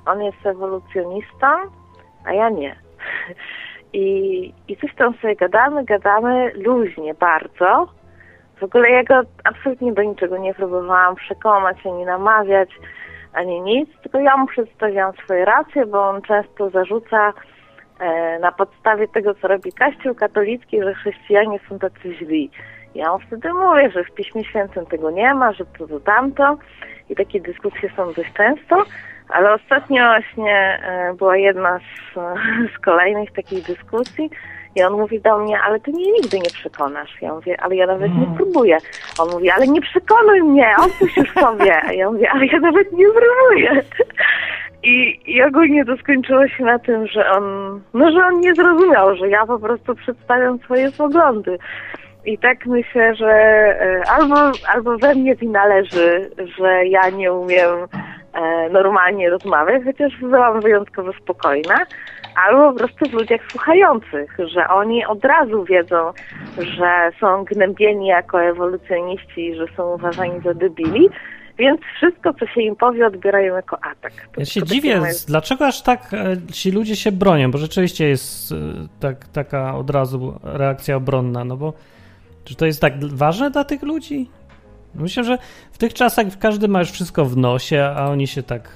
On jest ewolucjonistą, a ja nie. I, I coś tam sobie gadamy, gadamy luźnie bardzo. W ogóle ja go absolutnie do niczego nie próbowałam przekonać, ani namawiać, ani nic, tylko ja mu przedstawiałam swoje racje, bo on często zarzuca e, na podstawie tego, co robi Kościół katolicki, że chrześcijanie są tacy źli. Ja mu wtedy mówię, że w Piśmie Świętym tego nie ma, że to, to tamto i takie dyskusje są dość często, ale ostatnio właśnie e, była jedna z, z kolejnych takich dyskusji i on mówi do mnie, ale ty mnie nigdy nie przekonasz. Ja mówię, ale ja nawet nie próbuję. On mówi, ale nie przekonuj mnie, odpuść już sobie. A ja mówię, ale ja nawet nie próbuję. I, I ogólnie to skończyło się na tym, że on, no że on nie zrozumiał, że ja po prostu przedstawiam swoje poglądy. I tak myślę, że e, albo, albo we mnie wina leży, że ja nie umiem e, normalnie rozmawiać, chociaż byłam wyjątkowo spokojna, albo po prostu w ludziach słuchających, że oni od razu wiedzą, że są gnębieni jako ewolucjoniści że są uważani za debili, więc wszystko, co się im powie, odbierają jako atak. To- Ja się dziwię, z- dlaczego aż tak e, ci ludzie się bronią, bo rzeczywiście jest e, tak, taka od razu reakcja obronna, no bo czy to jest tak ważne dla tych ludzi? Myślę, że w tych czasach każdy ma już wszystko w nosie, a oni się tak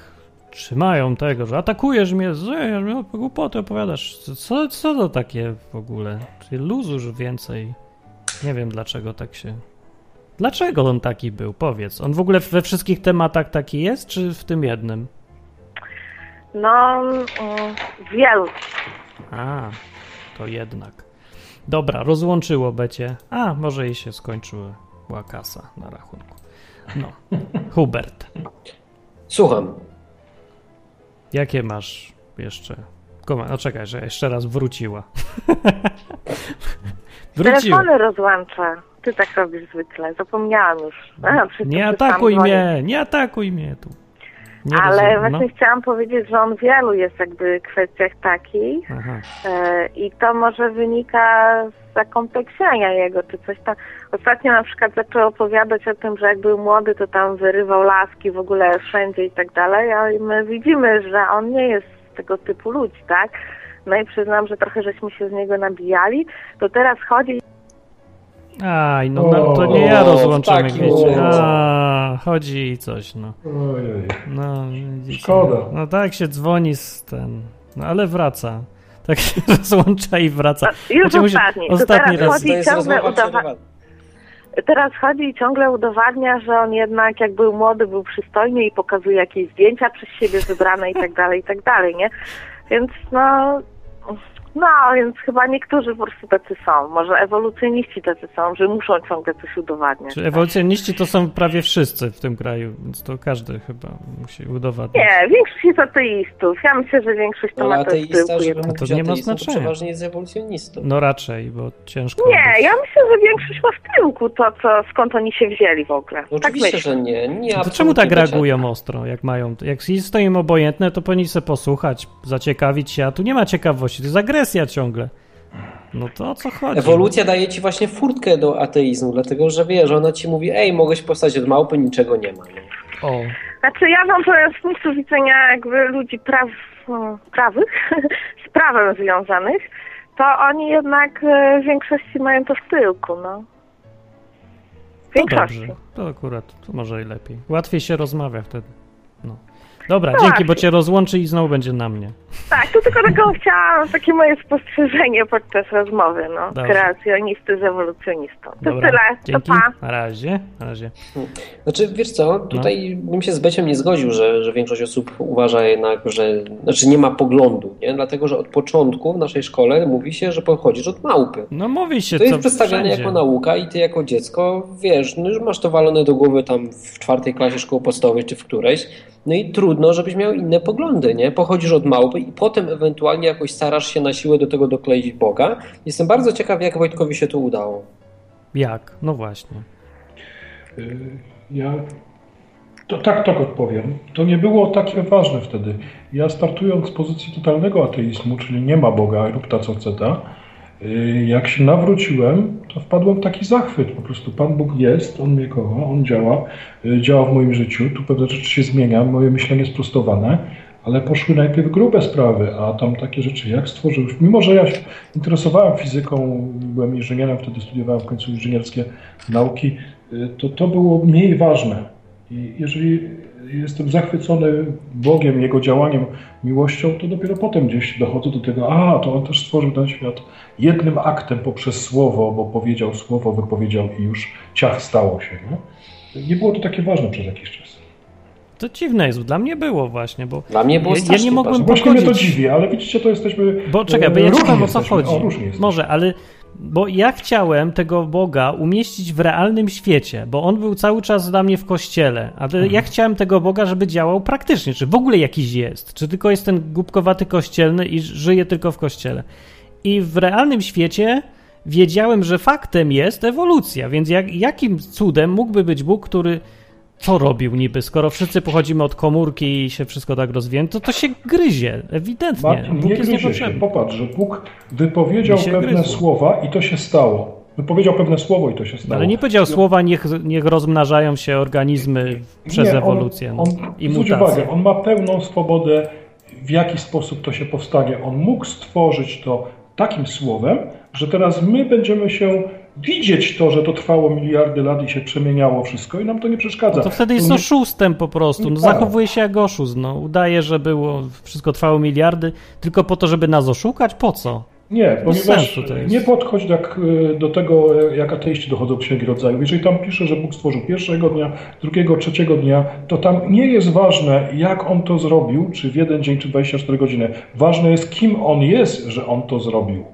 trzymają tego, że atakujesz mnie, zjesz mnie, głupoty opowiadasz. Co, co to takie w ogóle? Czyli luzu już więcej. Nie wiem dlaczego tak się... Dlaczego on taki był? Powiedz. On w ogóle we wszystkich tematach taki jest, czy w tym jednym? No, mm, wielu. A, to jednak. Dobra, rozłączyło Becie. A, może jej się skończyła kasa na rachunku. No. Hubert, Słucham. jakie masz jeszcze... Koma, no czekaj, że jeszcze raz wróciła. wróciła. Telefony rozłącza. Ty tak robisz zwykle. Zapomniałam już. A, Nie atakuj mnie, nie atakuj mnie tu. Nie Ale rozumiem, właśnie no. chciałam powiedzieć, że on w wielu jest jakby kwestiach takich Aha. e, i to może wynika z zakompleksiania jego czy coś tam. Ostatnio na przykład zaczął opowiadać o tym, że jak był młody, to tam wyrywał laski w ogóle wszędzie i tak dalej, a my widzimy, że on nie jest tego typu ludzi, tak? No i przyznam, że trochę żeśmy się z niego nabijali, to teraz chodzi Aj, no, no to nie ja rozłączam, jak wiecie. A, chodzi i coś, no. Ojej. No, widzicie. Szkoda. No tak się dzwoni z ten, no ale wraca. Tak się rozłącza i wraca. już musi- ostatni, ostatni teraz raz. chodzi ciągle udawa-. Teraz chodzi i ciągle udowadnia, że on jednak jak był młody, był przystojny i pokazuje jakieś zdjęcia przez siebie wybrane i tak dalej, i tak dalej, nie? Więc no, no, więc chyba niektórzy po prostu tacy są. Może ewolucjoniści tacy są, że muszą ciągle coś udowadniać. Czy ewolucjoniści to są prawie wszyscy w tym kraju, więc to każdy chyba musi udowadniać. Nie, większość jest ateistów. Ja myślę, że większość to Ale ma jednak. No to nie ma to znaczenia. przeważnie jest ewolucjonistą. No raczej, bo ciężko. Nie, być. ja myślę, że większość ma w tyłku to, co, skąd oni się wzięli w ogóle. No tak oczywiście, myślę. że nie. nie To czemu tak reagują ostro, jak mają? Jak jest to im obojętne, to powinni sobie posłuchać, zaciekawić się, a tu nie ma ciekawości, to jest agresja ciągle. No to o co chodzi? Ewolucja daje ci właśnie furtkę do ateizmu, dlatego że wiesz, ona ci mówi, ej, mogłeś powstać od małpy, niczego nie ma. Nie? O, Znaczy ja wam powiem z punktu widzenia jakby ludzi praw, mm, prawych, z prawem związanych, to oni jednak e, w większości mają to w tyłku, no. W to większości. dobrze. To akurat, to może i lepiej. Łatwiej się rozmawia wtedy. Dobra, No dzięki, bo cię rozłączy i znowu będzie na mnie. Tak, to tylko taką chciałam, takie moje spostrzeżenie podczas rozmowy, no. Dobrze. Kreacjonisty z ewolucjonistą. To Dobra, tyle, dzięki. to pa. Na razie, na razie. Znaczy, wiesz co, tutaj No. bym się z Beciem nie zgodził, że, że większość osób uważa jednak, że znaczy nie ma poglądu, nie? dlatego że od początku w naszej szkole mówi się, że pochodzisz od małpy. No mówi się To jest przedstawiane wszędzie. jako nauka i ty jako dziecko, wiesz, no już masz to walone do głowy tam w czwartej klasie szkoły podstawowej czy w którejś, no i trudno, żebyś miał inne poglądy, nie? Pochodzisz od małpy i potem ewentualnie jakoś starasz się na siłę do tego dokleić Boga. Jestem bardzo ciekaw, jak Wojtkowi się to udało. Jak? No właśnie. Y, Ja to, tak, tak odpowiem. To nie było takie ważne wtedy. Ja startując z pozycji totalnego ateizmu, czyli nie ma Boga, rób ta co chce ta, jak się nawróciłem, to wpadłem w taki zachwyt. Po prostu Pan Bóg jest, On mnie kocha, On działa, y, działa w moim życiu. Tu pewne rzeczy się zmienia, moje myślenie jest prostowane, ale poszły najpierw grube sprawy, a tam takie rzeczy jak stworzył. Mimo, że ja się interesowałem fizyką, byłem inżynierem, wtedy studiowałem w końcu inżynierskie nauki, y, to to było mniej ważne. I jeżeli jestem zachwycony Bogiem, Jego działaniem, miłością, to dopiero potem gdzieś dochodzę do tego, a, to On też stworzył ten świat jednym aktem poprzez słowo, bo powiedział słowo, wypowiedział i już ciach stało się. Nie, nie było to takie ważne przez jakiś czas. To dziwne jest, dla mnie było właśnie, bo Dla mnie było Ja- ja nie strasznie mogłem ważne. Właśnie mnie to dziwi, ale widzicie, to jesteśmy... Bo czekaj, bo e, ja różni powiem o co chodzi. O. Może, ale bo ja chciałem tego Boga umieścić w realnym świecie, bo on był cały czas dla mnie w kościele, ale Mhm. ja chciałem tego Boga, żeby działał praktycznie, czy w ogóle jakiś jest, czy tylko jest ten głupkowaty kościelny i żyje tylko w kościele. I w realnym świecie wiedziałem, że faktem jest ewolucja, więc jak, jakim cudem mógłby być Bóg, który co robił niby, skoro wszyscy pochodzimy od komórki i się wszystko tak rozwija, to to się gryzie, ewidentnie. Bóg nie jest gryzie się. Popatrz, że Bóg wypowiedział pewne gryzło. słowa i to się stało. Wypowiedział pewne słowo i to się stało. Ale nie powiedział słowa, niech, niech rozmnażają się organizmy przez Nie, ewolucję On, i on, zwróć mutację. uwagę, on ma pełną swobodę, w jaki sposób to się powstanie. On mógł stworzyć to takim słowem, że teraz my będziemy się widzieć to, że to trwało miliardy lat i się przemieniało wszystko i nam to nie przeszkadza. To wtedy jest nie- oszustem po prostu. No, zachowuje się jak oszust. No. Udaje, że było, wszystko trwało miliardy, tylko po to, żeby nas oszukać? Po co? Nie, ponieważ to nie podchodź tak do tego, jak ateiści dochodzą do księgi rodzaju. Jeżeli tam pisze, że Bóg stworzył pierwszego dnia, drugiego, trzeciego dnia, to tam nie jest ważne, jak on to zrobił, czy w jeden dzień, czy 24 godziny. Ważne jest, kim on jest, że on to zrobił.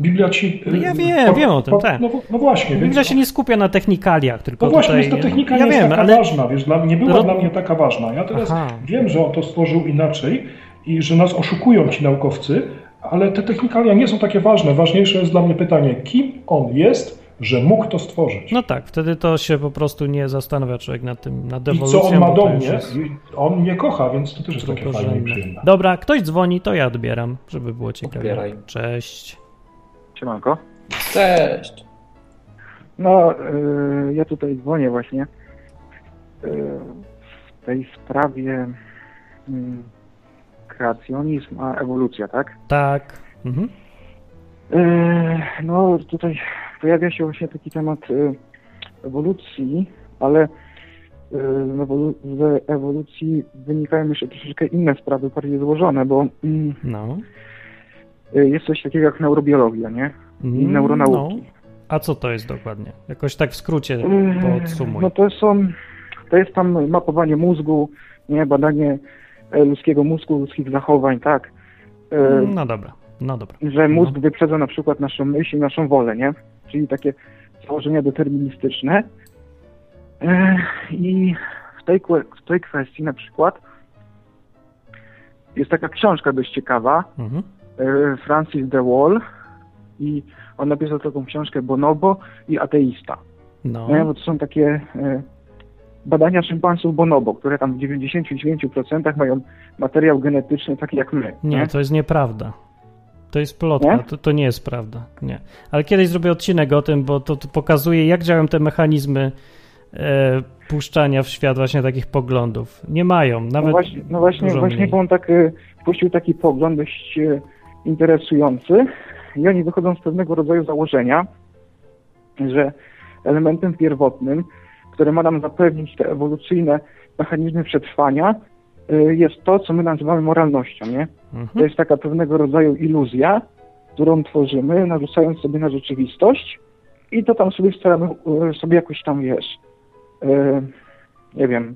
Biblia ci. No ja y, wiem, wiem o tym, tak. No, no właśnie. Biblia więc- się nie skupia na technikaliach, tylko no właśnie, tutaj... więc ta technika ja nie wiem, jest taka ale ważna, wiesz, dla, nie była Ro- dla mnie taka ważna. Ja teraz Aha. wiem, że on to stworzył inaczej i że nas oszukują ci naukowcy, ale te technikalia nie są takie ważne. Ważniejsze jest dla mnie pytanie, kim on jest, że mógł to stworzyć. No tak, wtedy to się po prostu nie zastanawia człowiek nad tym, nad I ewolucją. co on ma do mnie? jest I On mnie kocha, więc to też jest takie fajne i przyjemne. Dobra, ktoś dzwoni, to ja odbieram, żeby było ciekawie. Odbieraj. Cześć. Siemanko. Cześć. No, y, ja tutaj dzwonię właśnie y, w tej sprawie y, kreacjonizm, a ewolucja, tak? Tak. Mhm. Y, no, tutaj pojawia się właśnie taki temat ewolucji, ale z ewolu- z ewolucji wynikają jeszcze troszeczkę inne sprawy, bardziej złożone, bo mm, No. Y, jest coś takiego jak neurobiologia, nie? I Mm, neuronauki. No. A co to jest dokładnie? Jakoś tak w skrócie Yy, podsumuj. No to są, to jest tam mapowanie mózgu, nie, badanie e, ludzkiego mózgu, ludzkich zachowań, tak. E, No dobra, no dobra. Że mózg wyprzedza na przykład naszą myśl i naszą wolę, nie? Czyli takie założenia deterministyczne. E, I w tej, w tej kwestii na przykład jest taka książka dość ciekawa, Mhm. E, Francis de Waal i on napisał taką książkę Bonobo i ateista. No. Nie, bo to są takie e, badania szympansów bonobo, które tam w 99% mają materiał genetyczny taki jak my. Nie, to jest nieprawda. To jest plotka, Nie? To, to nie jest prawda. Nie. Ale kiedyś zrobię odcinek o tym, bo to, to pokazuje, jak działają te mechanizmy e, puszczania w świat właśnie takich poglądów. Nie mają, nawet no właśnie, no właśnie, właśnie bo on tak e, wpuścił taki pogląd dość e, interesujący i oni wychodzą z pewnego rodzaju założenia, że elementem pierwotnym, które ma nam zapewnić te ewolucyjne mechanizmy przetrwania, e, jest to, co my nazywamy moralnością, nie? To Mhm. jest taka pewnego rodzaju iluzja, którą tworzymy, narzucając sobie na rzeczywistość i to tam sobie staramy e, sobie jakoś tam, wiesz, e, nie wiem,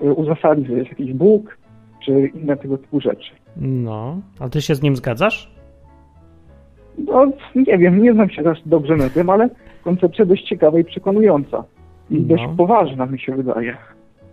uzasadnić, że jest jakiś Bóg, czy inne tego typu rzeczy. No, a ty się z nim zgadzasz? No, nie wiem, nie znam się teraz dobrze na tym, ale koncepcja dość ciekawa i przekonująca. I No. dość poważna, mi się wydaje.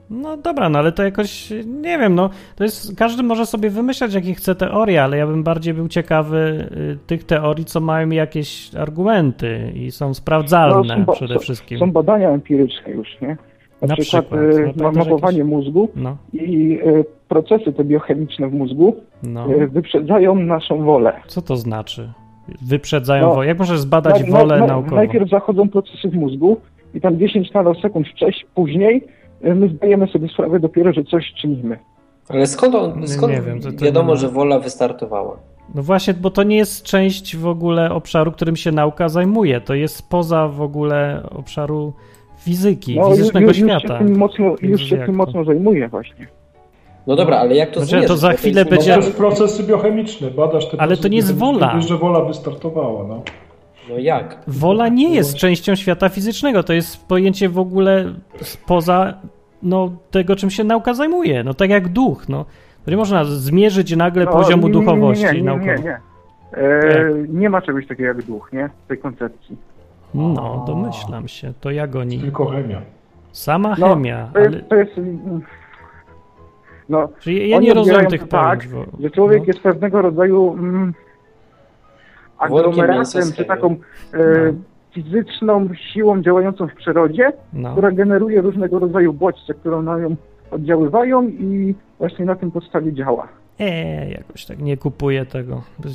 No dobra, no ale to jakoś, nie wiem, no to jest, każdy może sobie wymyślać jakie chce teorie, ale ja bym bardziej był ciekawy y, tych teorii, co mają jakieś argumenty i są sprawdzalne No, są przede wszystkim. Są badania empiryczne już, nie? Na, Na przykład, przykład. e, No, mapowanie jakieś- mózgu No, i e, procesy te biochemiczne w mózgu no. e, wyprzedzają naszą wolę. Co to znaczy? Wyprzedzają No, wolę. Jak możesz zbadać Na- wolę na- naukowo? Najpierw zachodzą procesy w mózgu i tam 10 nanosekund wcześniej, później my zdajemy sobie sprawę dopiero, że coś czynimy. Ale skąd, Nie on, skąd wiem, to- to wiadomo, nie że wola wystartowała? No właśnie, bo to nie jest część w ogóle obszaru, którym się nauka zajmuje. To jest poza w ogóle obszaru fizyki, No, fizycznego już, już się świata. tym mocno, już się tym to? mocno zajmuje właśnie. No dobra, ale jak to Znaczy, zmierzyć? to za chwilę jest No, będzie- to jest procesy biochemiczne, badasz te Ale to nie jest wola. Wiesz, że wola wystartowała, no. No jak? Wola nie jest częścią świata fizycznego. To jest pojęcie w ogóle spoza no, tego, czym się nauka zajmuje. No tak jak duch. No. Nie można zmierzyć nagle No, poziomu nie, nie, nie, duchowości nie, nie, nie, nie. E, nie ma czegoś takiego jak duch, nie? W tej koncepcji. No, domyślam się. To jak oni. Tylko chemia. Sama No, chemia. To jest, Ale... to jest no, Czyli ja nie rozumiem tych tak, pojęć. bo- że człowiek no. jest pewnego rodzaju mm, aglomeratem, czy taką e, No. fizyczną siłą działającą w przyrodzie, No. która generuje różnego rodzaju bodźce, które na nią oddziaływają i właśnie na tym podstawie działa. E, jakoś tak nie kupuję tego. No,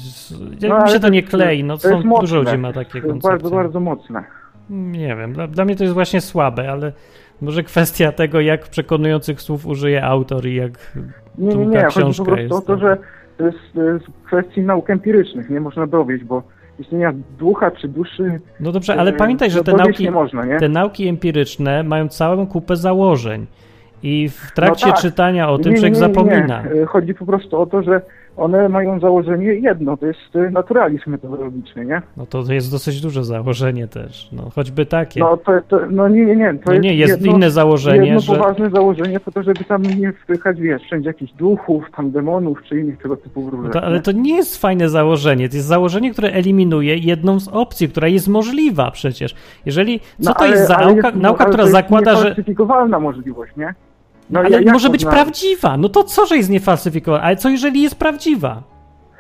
Mi ale się to nie klei. No, są, dużo ludzi ma takie To jest koncepcje. bardzo, bardzo mocne. Nie wiem, dla, dla mnie to jest właśnie słabe, ale może kwestia tego, jak przekonujących słów użyje autor i jak Nie, nie, nie. Chodzi po książka prostu o to, że to jest z kwestii nauk empirycznych, nie można dowieść, bo istnienia ducha czy duszy No dobrze, ale e, pamiętaj, że te dowieść nauki, nie można, nie? te nauki empiryczne mają całą kupę założeń i w trakcie No tak. czytania o tym Nie, człowiek nie, nie, zapomina. Nie. E, Chodzi po prostu o to, że one mają założenie jedno, to jest e, naturalizm metodologiczny, nie? No to jest dosyć duże założenie też, no choćby takie. No, to, to, no nie, nie, nie. To No nie, jest jedno, inne założenie, jedno że... poważne założenie po to, żeby tam nie wpychać, wiesz, wszędzie jakichś duchów, tam demonów, czy innych tego typu No wróżek. to, ale to nie jest fajne założenie. To jest założenie, które eliminuje jedną z opcji, która jest możliwa przecież. Jeżeli. Co No, to ale- jest za nauka, jest- nauka ale która to jest zakłada, że. niefalsyfikowalna możliwość, nie? No, ale ja- jak może być prawdziwa. No to co, że jest niefalsyfikowana? Ale co jeżeli jest prawdziwa?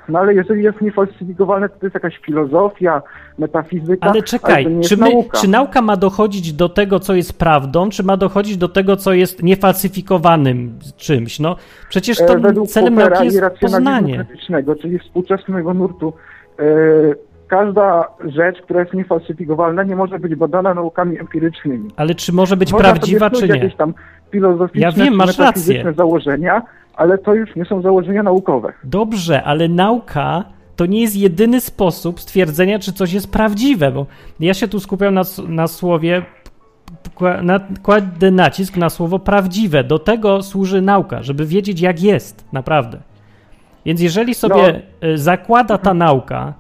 No ale jeżeli jest niefalsyfikowane, to, to jest jakaś filozofia, metafizyka. Ale czekaj, to nie czy, my, nauka. czy nauka ma dochodzić do tego, co jest prawdą, czy ma dochodzić do tego, co jest niefalsyfikowanym czymś? No przecież to E, Według celem Popera nauki jest poznanie. czyli współczesnego nurtu, e, każda rzecz, która jest niefalsyfikowalna, nie może być badana naukami empirycznymi. Ale czy może być Można prawdziwa, czy nie? jakieś tam filozoficzne, Ja wiem, masz rację. założenia, ale to już nie są założenia naukowe. Dobrze, ale nauka to nie jest jedyny sposób stwierdzenia, czy coś jest prawdziwe, bo ja się tu skupiam na, na słowie, na, kładę nacisk na słowo prawdziwe. Do tego służy nauka, żeby wiedzieć, jak jest, naprawdę. Więc jeżeli sobie y, zakłada ta nauka,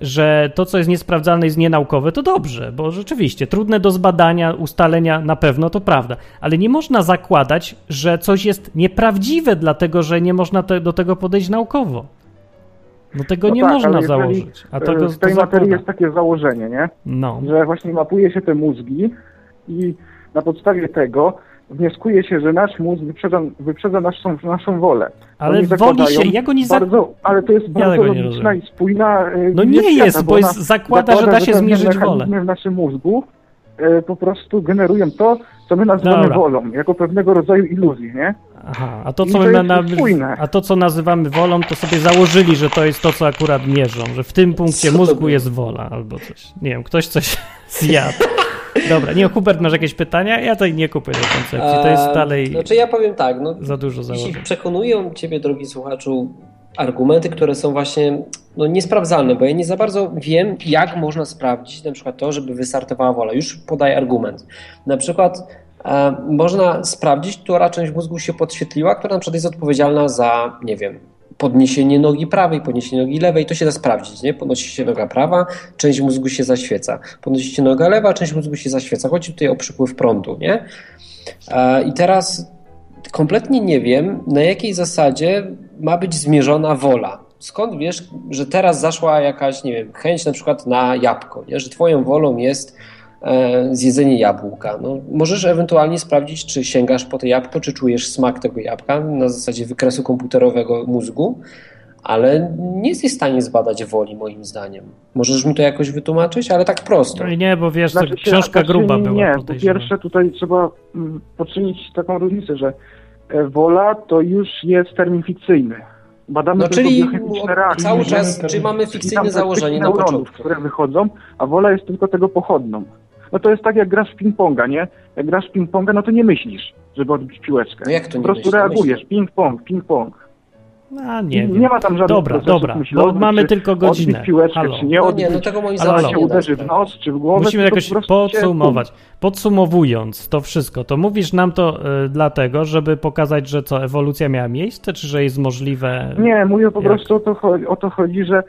że to, co jest niesprawdzalne, jest nienaukowe, to dobrze, bo rzeczywiście trudne do zbadania, ustalenia na pewno to prawda, ale nie można zakładać, że coś jest nieprawdziwe, dlatego że nie można te, do tego podejść naukowo. No tego No nie tak, można założyć. A e, tego w tej to materii jest takie założenie, nie? No. że właśnie mapuje się te mózgi i na podstawie tego wnioskuje się, że nasz mózg wyprzedza, wyprzedza naszą, naszą wolę. Ale woli się, ja go nie za... bardzo, Ale to jest Ja bardzo nie logiczna i spójna e, No nie świata, jest, bo jest, zakłada, że da się pewne zmierzyć wolę. w naszym mózgu e, po prostu generują to, co my nazywamy Dobra. wolą, jako pewnego rodzaju iluzji, nie? Aha, a to, I co to my jest na, a to, co nazywamy wolą, to sobie założyli, że to jest to, co akurat mierzą, że w tym punkcie Co mózgu jest wola albo coś. Nie wiem, ktoś coś zjadł. Dobra, nie, Hubert, masz jakieś pytania? Ja tutaj nie kupię tej koncepcji, to jest dalej Znaczy ja powiem tak, no, za dużo jeśli przekonują ciebie, drogi słuchaczu, argumenty, które są właśnie no, niesprawdzalne, bo ja nie za bardzo wiem, jak można sprawdzić na przykład to, żeby wystartowała wola. Już podaję argument. Na przykład e, można sprawdzić, która część mózgu się podświetliła, która na przykład jest odpowiedzialna za, nie wiem, podniesienie nogi prawej, podniesienie nogi lewej, to się da sprawdzić, nie? Podnosi się noga prawa, część mózgu się zaświeca. Podnosi się noga lewa, część mózgu się zaświeca. Chodzi tutaj o przypływ prądu, nie? E, I teraz kompletnie nie wiem, na jakiej zasadzie ma być zmierzona wola. Skąd wiesz, że teraz zaszła jakaś, nie wiem, chęć na przykład na jabłko, nie? że twoją wolą jest zjedzenie jabłka. No, możesz ewentualnie sprawdzić, czy sięgasz po to jabłko, czy czujesz smak tego jabłka na zasadzie wykresu komputerowego mózgu, ale nie jesteś w stanie zbadać woli, moim zdaniem. Możesz mi to jakoś wytłumaczyć, ale tak prosto. No i nie, bo wiesz, Znaczy książka znaczy gruba nie, była, Nie, po pierwsze tutaj trzeba mm, poczynić taką różnicę, że e, wola to już jest termin fikcyjny. Badamy No, tylko czyli reakcje. cały czas, czy mamy fikcyjne założenie na początku? które wychodzą, a wola jest tylko tego pochodną. No to jest tak jak grasz w ping-ponga, nie? Jak grasz w ping-ponga, no to nie myślisz, żeby odbić piłeczkę. No jak to po nie prostu myślę? reagujesz, ping-pong, ping-pong. A nie nie, nie ma tam żadnych Dobra, dobra, bo myślowych, mamy czy tylko godzinę. Odbić piłeczkę, Halo. czy nie No odbić. nie, no tego moim zdaniem się uderzy w nos, czy w głowę. Musimy jakoś po podsumować. Podsumowując to wszystko, to mówisz nam to y, dlatego, żeby pokazać, że co, ewolucja miała miejsce, czy że jest możliwe... Nie, mówię po Jak? prostu o to, chodzi, o to chodzi, że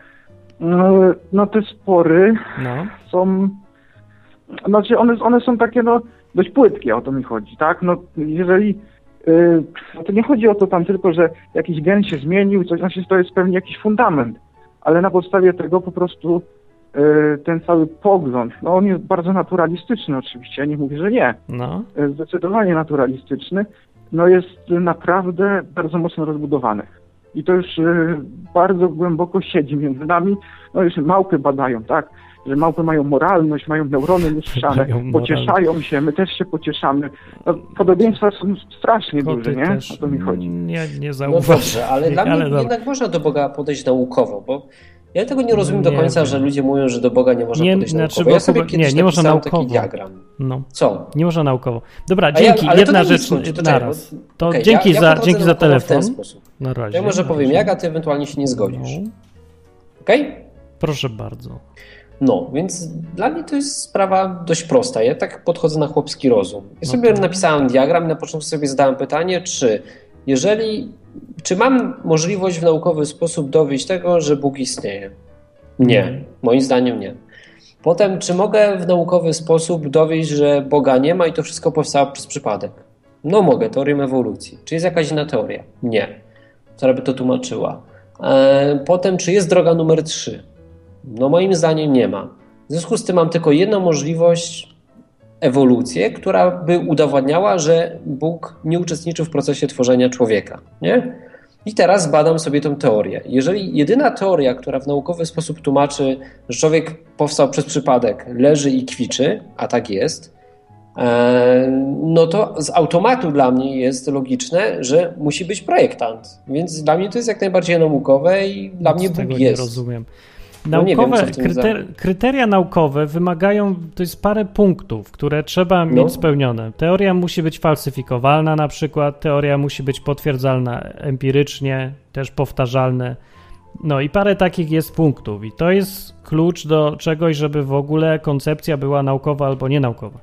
no, no te spory No, są, znaczy one, one są takie no dość płytkie, o to mi chodzi, tak? No jeżeli, yy, no to nie chodzi o to tam tylko, że jakiś gen się zmienił, coś, znaczy to jest pewnie jakiś fundament, ale na podstawie tego po prostu yy, ten cały pogląd, no on jest bardzo naturalistyczny oczywiście, ja nie mówię, że nie, no. yy, zdecydowanie naturalistyczny, no jest naprawdę bardzo mocno rozbudowany. I to już yy, bardzo głęboko siedzi między nami. No już małpy badają, tak? Że małpy mają moralność, mają neurony lustrzane, Mają pocieszają się, my też się pocieszamy. No, podobieństwa są strasznie Koty duże, nie? też O to mi chodzi. Nie, nie No dobrze, ale dla mnie dobra. jednak można do Boga podejść naukowo, bo ja tego nie rozumiem do Nie końca, wiem. że ludzie mówią, że do Boga nie można Nie, podejść znaczy, naukowo. Ja sobie kiedyś nie, nie można napisałem taki naukowo. diagram. No, Co? nie można naukowo. Dobra, A ja- dzięki. ale to Jedna rzecz naraz. To Okej, dzięki, ja, ja za, dzięki za naukowo telefon. W ten sposób. Na razie. Ja może na powiem jak, a ty ewentualnie się nie zgodzisz. No, Okej? proszę bardzo. No, więc dla mnie to jest sprawa dość prosta. Ja tak podchodzę na chłopski rozum. Ja sobie to- napisałem diagram i na początku sobie zadałem pytanie, czy jeżeli, czy mam możliwość w naukowy sposób dowieść tego, że Bóg istnieje? Nie, moim zdaniem nie. Potem, czy mogę w naukowy sposób dowieść, że Boga nie ma i to wszystko powstało przez przypadek? No mogę, teorią ewolucji. Czy jest jakaś inna teoria? Nie. Która by to tłumaczyła. E, Potem, czy jest droga numer 3? No moim zdaniem nie ma. W związku z tym mam tylko jedną możliwość ewolucję, która by udowadniała, że Bóg nie uczestniczył w procesie tworzenia człowieka. Nie? I teraz badam sobie tą teorię. Jeżeli jedyna teoria, która w naukowy sposób tłumaczy, że człowiek powstał przez przypadek, leży i kwiczy, a tak jest, e, no to z automatu dla mnie jest logiczne, że musi być projektant. Więc dla mnie to jest jak najbardziej naukowe i dla mnie Z tego Bóg nie jest. rozumiem. Nie wiem, Naukowe, co w tym kryter, kryteria naukowe wymagają, to jest parę punktów, które trzeba No. mieć spełnione. Teoria musi być falsyfikowalna na przykład, teoria musi być potwierdzalna empirycznie, też powtarzalne. No i parę takich jest punktów i to jest klucz do czegoś, żeby w ogóle koncepcja była naukowa albo nienaukowa.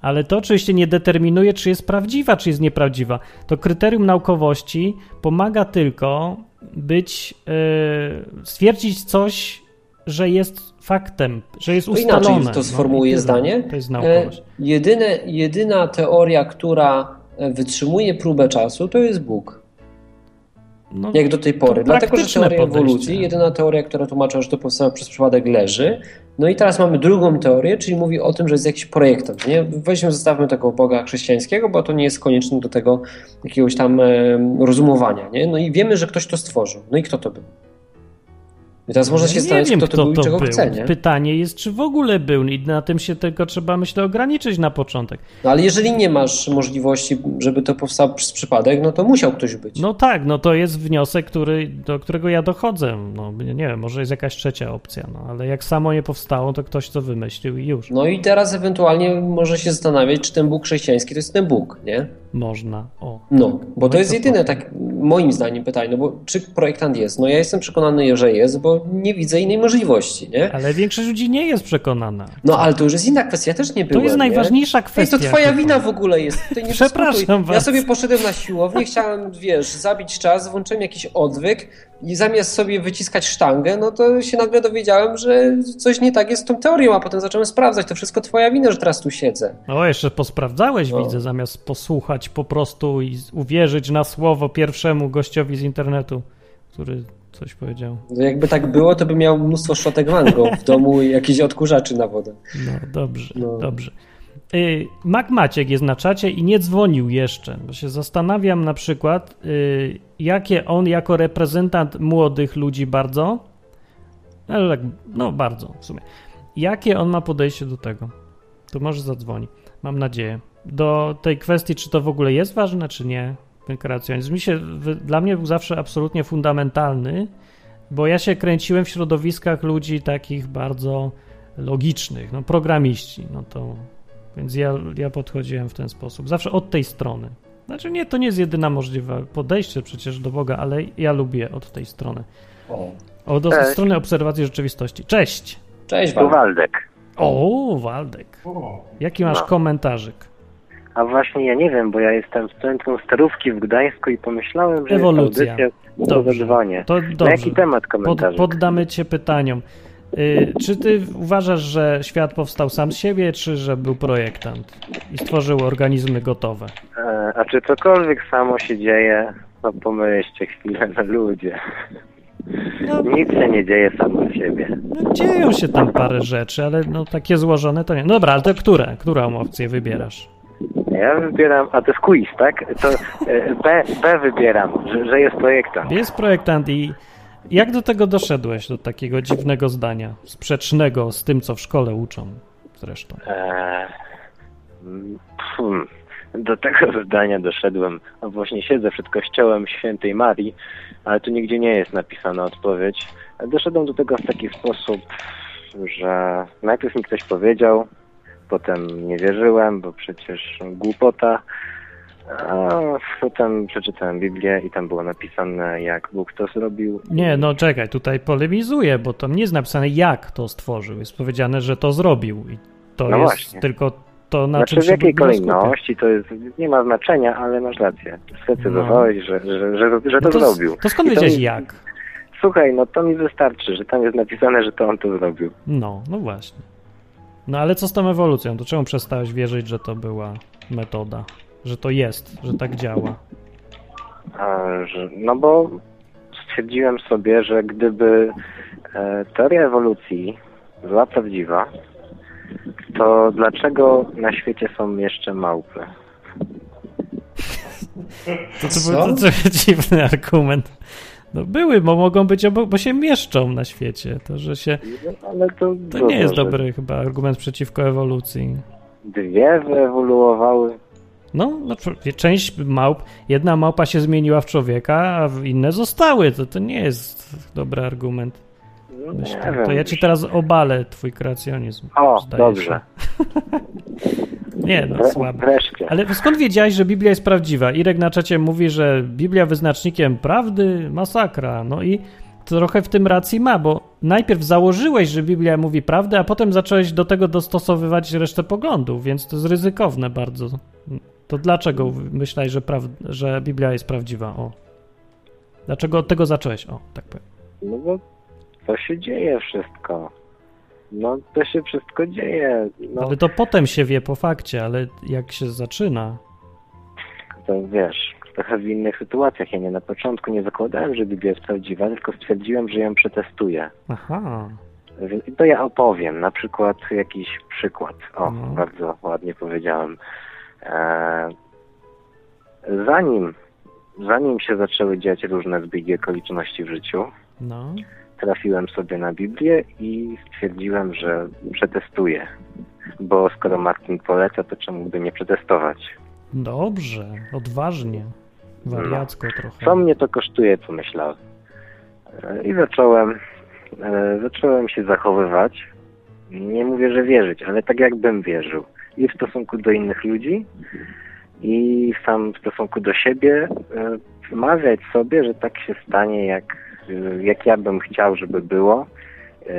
Ale to oczywiście nie determinuje, czy jest prawdziwa, czy jest nieprawdziwa. To kryterium naukowości pomaga tylko być, yy, stwierdzić coś, że jest faktem, że jest To ustalone. inaczej to sformułuję No zdanie. To jest E, naukowość. jedyne, jedyna teoria, która e, wytrzymuje próbę czasu, to jest Bóg. No, Jak do tej pory. Dlatego, że teoria podejście. ewolucji, jedyna teoria, która tłumaczy, że to powstało przez przypadek leży. No i teraz mamy drugą teorię, czyli mówi o tym, że jest jakiś projektant. Nie? Weźmy, zostawmy tego Boga chrześcijańskiego, bo to nie jest konieczne do tego jakiegoś tam e, rozumowania. Nie? No i wiemy, że ktoś to stworzył. No i kto to był? I teraz można się nie zastanawiać, wiem, kto to był i czego był. chce, nie? Pytanie jest, czy w ogóle był i na tym się tylko trzeba, myślę, ograniczyć na początek. No ale jeżeli nie masz możliwości, żeby to powstało przez przypadek, no to musiał ktoś być. No tak, no to jest wniosek, który, do którego ja dochodzę. No nie wiem, może jest jakaś trzecia opcja, no ale jak samo nie powstało, to ktoś to wymyślił i już. No i teraz ewentualnie może się zastanawiać, czy ten Bóg chrześcijański to jest ten Bóg, nie? Można. O. No, bo No to jest to jedyne, tak. Moim zdaniem pytanie, no bo czy projektant jest? No ja jestem przekonany, że jest, bo nie widzę innej możliwości, nie? Ale większość ludzi nie jest przekonana. No ale to już jest inna kwestia, ja też nie byłem, To jest nie? najważniejsza Ej, kwestia. to twoja wina w ogóle jest. Tutaj nie Przepraszam dyskutuj. Ja was. sobie poszedłem na siłownię, chciałem, wiesz, zabić czas, włączyłem jakiś odwyk i zamiast sobie wyciskać sztangę, no to się nagle dowiedziałem, że coś nie tak jest z tą teorią, a potem zacząłem sprawdzać. To wszystko twoja wina, że teraz tu siedzę. O, jeszcze posprawdzałeś, No. widzę, zamiast posłuchać po prostu i uwierzyć na słowo pierwszemu gościowi z internetu, który coś powiedział. No jakby tak było, to bym miał mnóstwo szotek mango w domu i jakieś odkurzaczy na wodę. No dobrze, No. dobrze. Y, Mac Maciek jest na czacie i nie dzwonił jeszcze, bo się zastanawiam na przykład, y, jakie on jako reprezentant młodych ludzi bardzo, ale tak, no bardzo w sumie, jakie on ma podejście do tego. To może zadzwoni, mam nadzieję. Do tej kwestii, czy to w ogóle jest ważne, czy nie, ten kreacjonizm. Mi się, dla mnie był zawsze absolutnie fundamentalny, bo ja się kręciłem w środowiskach ludzi takich bardzo logicznych, no programiści, no to więc ja, ja podchodziłem w ten sposób, zawsze od tej strony. Znaczy nie, to nie jest jedyna możliwe podejście przecież do Boga, ale ja lubię od tej strony. O. Od od Cześć. strony obserwacji rzeczywistości. Cześć! Cześć Tu Wam. Waldek. O, Waldek. Jaki masz No. komentarzyk? A właśnie ja nie wiem, bo ja jestem studentem starówki w Gdańsku i pomyślałem, że Ewolucja. jest audycja Dobrze. To Na jaki temat Pod, komentarz? poddamy cię pytaniom. Y, czy ty uważasz, że świat powstał sam z siebie, czy że był projektant i stworzył organizmy gotowe? E, a czy cokolwiek samo się dzieje? No pomyślcie chwilę, no ludzie. No, Nic się nie dzieje samo z siebie. no dzieją się tam parę rzeczy, ale no takie złożone to nie. No dobra, ale to które? Którą opcję wybierasz? Ja wybieram, a to jest quiz, tak? To e, B, B wybieram, że, że jest projektant. Jest projektant i jak do tego doszedłeś, do takiego dziwnego zdania, sprzecznego z tym, co w szkole uczą zresztą? Mm, hmm, do tego zdania doszedłem. A właśnie siedzę przed kościołem świętej Marii, ale tu nigdzie nie jest napisana odpowiedź. Doszedłem do tego w taki sposób, że najpierw mi ktoś powiedział, potem nie wierzyłem, bo przecież głupota. A potem przeczytałem Biblię i tam było napisane, jak Bóg to zrobił. Nie, no czekaj, tutaj polemizuję, bo tam nie jest napisane, jak to stworzył. Jest powiedziane, że to zrobił i to No jest właśnie. tylko to, na Znaczy czym w jakiej kolejności, to jest, nie ma znaczenia, ale masz rację. Zdecydowałeś, że, że, że, że to No to, zrobił. to skąd wiedziałeś mi- jak? Słuchaj, no to mi wystarczy, że tam jest napisane, że to on to zrobił. No, no właśnie. No ale co z tą ewolucją? To czemu przestałeś wierzyć, że to była metoda? Że to jest, że tak działa? No bo stwierdziłem sobie, że gdyby e, teoria ewolucji była prawdziwa, to dlaczego na świecie są jeszcze małpy? To, to, był, to trochę dziwny argument. No były, bo mogą być obok, bo się mieszczą na świecie. To, że się. No, ale to, To nie jest dobry chyba argument przeciwko ewolucji. Dwie wyewoluowały. No, no, część małp, jedna małpa się zmieniła w człowieka, a inne zostały. To, to nie jest dobry argument. No, Myślę. nie wiem. To ja ci teraz obalę twój kreacjonizm. O, dobrze. Nie, no słabe. Wreszcie. Ale skąd wiedziałeś, że Biblia jest prawdziwa? Irek na czacie mówi, że Biblia wyznacznikiem prawdy, masakra. No i trochę w tym racji ma, bo najpierw założyłeś, że Biblia mówi prawdę, a potem zacząłeś do tego dostosowywać resztę poglądów, więc to jest ryzykowne bardzo. To dlaczego myślałeś, że, że Biblia jest prawdziwa? O. Dlaczego od tego zacząłeś? O, tak powiem. No bo to się dzieje wszystko. No to się wszystko dzieje. No Ale to potem się wie po fakcie, ale jak się zaczyna, to wiesz, trochę w innych sytuacjach. Ja nie na początku nie zakładałem, że Biblia jest prawdziwa, tylko stwierdziłem, że ją przetestuję. aha, to ja opowiem, na przykład jakiś przykład. O, No. bardzo ładnie powiedziałem. E, zanim, zanim się zaczęły dziać różne zbiegi okoliczności w życiu, no, trafiłem sobie na Biblię i stwierdziłem, że przetestuję. Bo skoro Martin poleca, to czemu by nie przetestować? dobrze, odważnie, wariacko trochę. Co mnie to kosztuje, pomyślałem. I zacząłem, e, zacząłem się zachowywać. Nie mówię, że wierzyć, ale tak jakbym wierzył. I w stosunku do innych ludzi, i sam w stosunku do siebie e, wmawiać sobie, że tak się stanie, jak, e, jak ja bym chciał, żeby było. e,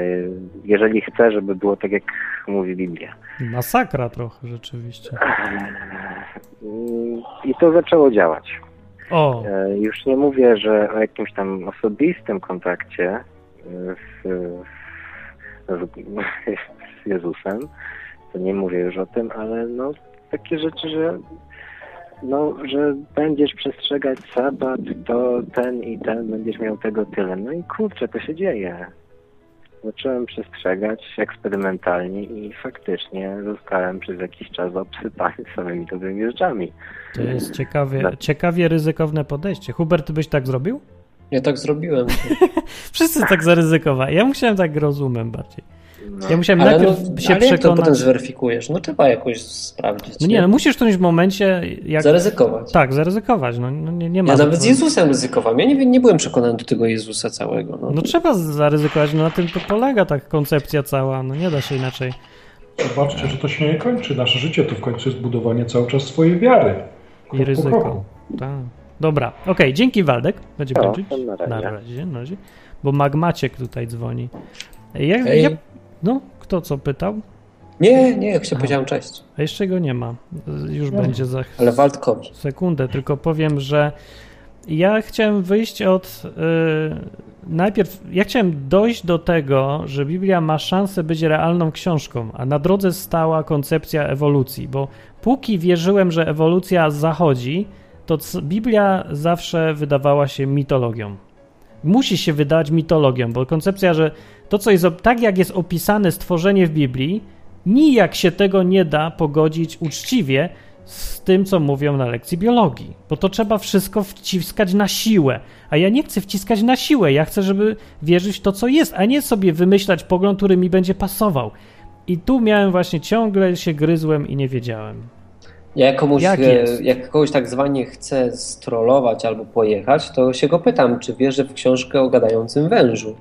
Jeżeli chcę, żeby było tak, jak mówi Biblia. Masakra trochę rzeczywiście. I to zaczęło działać. O, E, Już nie mówię, że o jakimś tam osobistym kontakcie e, z, z, z Jezusem, to nie mówię już o tym, ale no takie rzeczy, że no, że będziesz przestrzegać sabat, to ten i ten, będziesz miał tego tyle. No i kurczę, to się dzieje. Zacząłem przestrzegać eksperymentalnie i faktycznie zostałem przez jakiś czas obsypany samymi dobrymi rzeczami. to jest ciekawie, Tak. ciekawie ryzykowne podejście. Hubert, ty byś tak zrobił? Ja tak zrobiłem. Wszyscy tak zaryzykowali. Ja musiałem tak rozumem bardziej. No. Ja musiałem Ale, no, najpierw się ale jak to potem przekonać. zweryfikujesz? No trzeba jakoś sprawdzić. No nie, no musisz w którymś momencie. Jak... Zaryzykować. Tak, zaryzykować. No, no nie, nie ma. Ja nawet z Jezusem ryzykowałem. Ja nie, nie byłem przekonany do tego Jezusa całego. No. No trzeba zaryzykować, no na tym to polega ta koncepcja cała, no nie da się inaczej. Zobaczcie, że to się nie kończy. Nasze życie to w końcu jest budowanie cały czas swojej wiary. I Krok po ryzyko. Tak. Dobra, okej, dzięki Waldek. Będziemy O, kończyć. na razie. Na razie, na razie. Bo Magmaciek tutaj dzwoni. Ja, Ej. ja, no, kto co pytał? Nie, nie, jak się powiedziałem cześć. A jeszcze go nie ma. Już No. będzie za Ale Waldkowi. sekundę, tylko powiem, że ja chciałem wyjść od. y, najpierw, ja chciałem dojść do tego, że Biblia ma szansę być realną książką, a na drodze stała koncepcja ewolucji, bo póki wierzyłem, że ewolucja zachodzi, to Biblia zawsze wydawała się mitologią. Musi się wydać mitologią, bo koncepcja, że to, co jest tak, jak jest opisane stworzenie w Biblii, nijak się tego nie da pogodzić uczciwie z tym, co mówią na lekcji biologii. Bo to trzeba wszystko wciskać na siłę. A ja nie chcę wciskać na siłę. Ja chcę, żeby wierzyć w to, co jest, a nie sobie wymyślać pogląd, który mi będzie pasował. I tu miałem właśnie ciągle się gryzłem i nie wiedziałem. Ja jak komuś, Jak e, jak kogoś tak zwanie chcę strollować albo pojechać, to się go pytam, czy wierzy w książkę o gadającym wężu.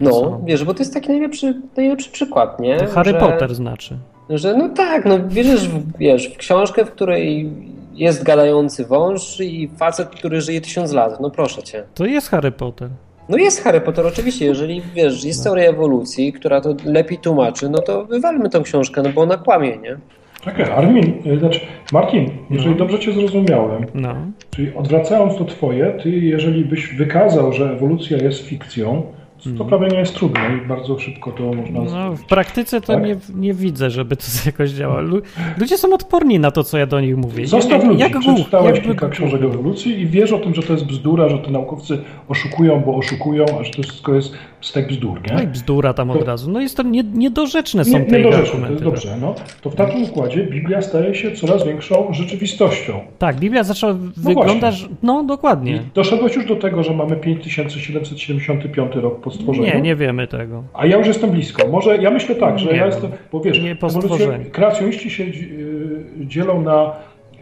No, Co? wiesz, bo to jest taki najlepszy, najlepszy przykład, nie? to Harry że, Potter znaczy. Że no tak, no wierzysz w, wiesz, w książkę, w której jest gadający wąż i facet, który żyje tysiąc lat. No proszę cię. To jest Harry Potter. No jest Harry Potter oczywiście, jeżeli wiesz, jest teoria ewolucji, która to lepiej tłumaczy, no to wywalmy tą książkę, no bo ona kłamie, nie? Czekaj, Armin, y, znaczy Martin, jeżeli No. dobrze Cię zrozumiałem, No. czyli odwracając to Twoje, Ty jeżeli byś wykazał, że ewolucja jest fikcją, To prawie nie jest trudne i bardzo szybko to można No, w praktyce to Tak? nie, nie widzę, żeby to jakoś działało. Lu- Ludzie są odporni na to, co ja do nich mówię. Zostaw Jak- ludzi. jak Przeczytałeś jakby kilka książek ewolucji i wiesz o tym, że to jest bzdura, że te naukowcy oszukują, bo oszukują, a że to wszystko jest stek bzdur, No i nie? bzdura tam od To- razu. No jest to nie, niedorzeczne są Nie, te nie ich do rzeczy, to argumenty. jest dobrze. No. To w takim układzie Biblia staje się coraz większą rzeczywistością. Tak, Biblia zaczęła wyglądać... No, dokładnie. I doszedłeś już do tego, że mamy 5775 rok po stworzeniu. Nie, nie wiemy tego. A ja już jestem blisko. Może ja myślę tak, że Nie ja jestem, bo wiesz, Nie po kreacjoniści się y, dzielą na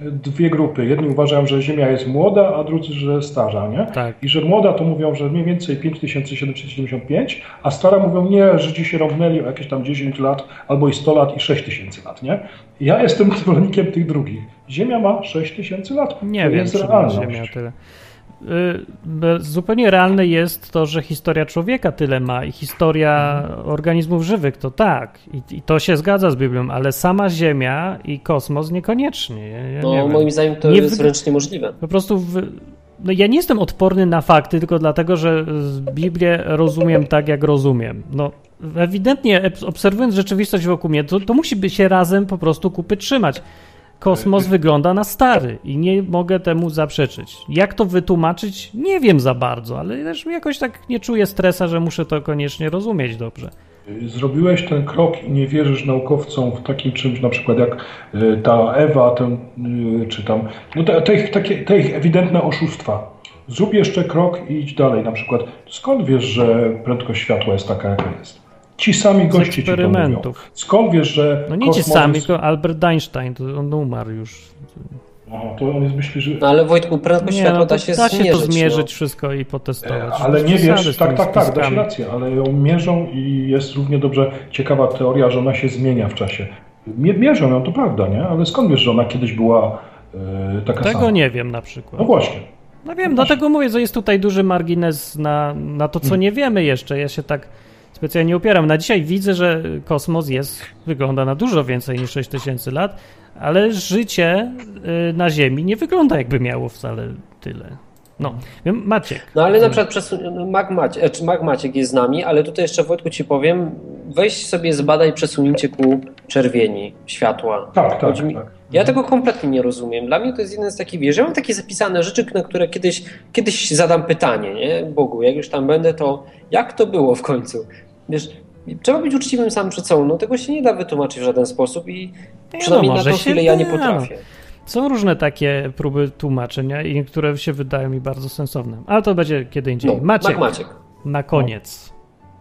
dwie grupy. Jedni uważają, że Ziemia jest młoda, a drudzy, że starza, nie? Tak. I że młoda to mówią, że mniej więcej 5775, a stara mówią nie, Żydzi się romnęli o jakieś tam 10 lat, albo i 100 lat i 6000 lat, nie? Ja jestem zwolennikiem tych drugich. Ziemia ma 6000 lat. Nie to wiem, jest realność. Ziemia tyle. Y, be- Zupełnie realne jest to, że historia człowieka tyle ma i historia organizmów żywych to tak. I, I to się zgadza z Biblią, ale sama Ziemia i kosmos niekoniecznie. Ja, ja nie No, wiem. moim zdaniem to Nie jest wręcz niemożliwe. Po prostu w, no ja nie jestem odporny na fakty, tylko dlatego, że Biblię rozumiem tak, jak rozumiem. No, ewidentnie obserwując rzeczywistość wokół mnie, to, to musi się razem po prostu kupy trzymać. Kosmos wygląda na stary i nie mogę temu zaprzeczyć. Jak to wytłumaczyć? Nie wiem za bardzo, ale też jakoś tak nie czuję stresa, że muszę to koniecznie rozumieć dobrze. Zrobiłeś ten krok i nie wierzysz naukowcom w takim czymś, na przykład jak y, ta Ewa, ten, y, czy tam, no te, te, ich, takie, te ich ewidentne oszustwa. Zrób jeszcze krok i idź dalej. Na przykład, skąd wiesz, że prędkość światła jest taka, jaka jest? Ci sami goście ci to mówią. eksperymentów. Skąd wiesz, że No nie ci kosmos sami, jest- tylko Albert Einstein, to on umarł już. Aha, to on jest, myśli, że... No ale Wojtku, prędkość Nie, światła no da się da się zmierzyć. to zmierzyć no. wszystko i potestować. Ale nie wiesz, tak, tymi tak, tak, dasz spiskami. rację, ale ją mierzą i jest równie dobrze ciekawa teoria, że ona się zmienia w czasie. Mie- Mierzą ją, to prawda, nie? Ale skąd wiesz, że ona kiedyś była e, taka Tego sama? nie wiem na przykład. No właśnie. No wiem, dlatego mówię, że jest tutaj duży margines na, na to, co nie wiemy jeszcze. Ja się tak specjalnie upieram. Na dzisiaj widzę, że kosmos jest, wygląda na dużo więcej niż 6000 lat, ale życie y, na Ziemi nie wygląda jakby miało wcale tyle. No, Maciek. No ale na przykład przesun- Mag, Macie, e, czy Mag Maciek jest z nami, ale tutaj jeszcze Wojtku ci powiem, weź sobie zbadaj przesunięcie ku czerwieni światła. Tak, tak, mi- tak. Ja tego kompletnie nie rozumiem. Dla mnie to jest jeden z takich, wiesz, ja mam takie zapisane rzeczy, na które kiedyś, kiedyś zadam pytanie, nie? Bogu, jak już tam będę, to jak to było w końcu? Wiesz, trzeba być uczciwym sam przed sobą, no tego się nie da wytłumaczyć w żaden sposób i no, przynajmniej na może tą chwilę ja nie da, potrafię. Są różne takie próby tłumaczenia i niektóre się wydają mi bardzo sensowne. Ale to będzie kiedy indziej. No, Maciek, Maciek, na koniec.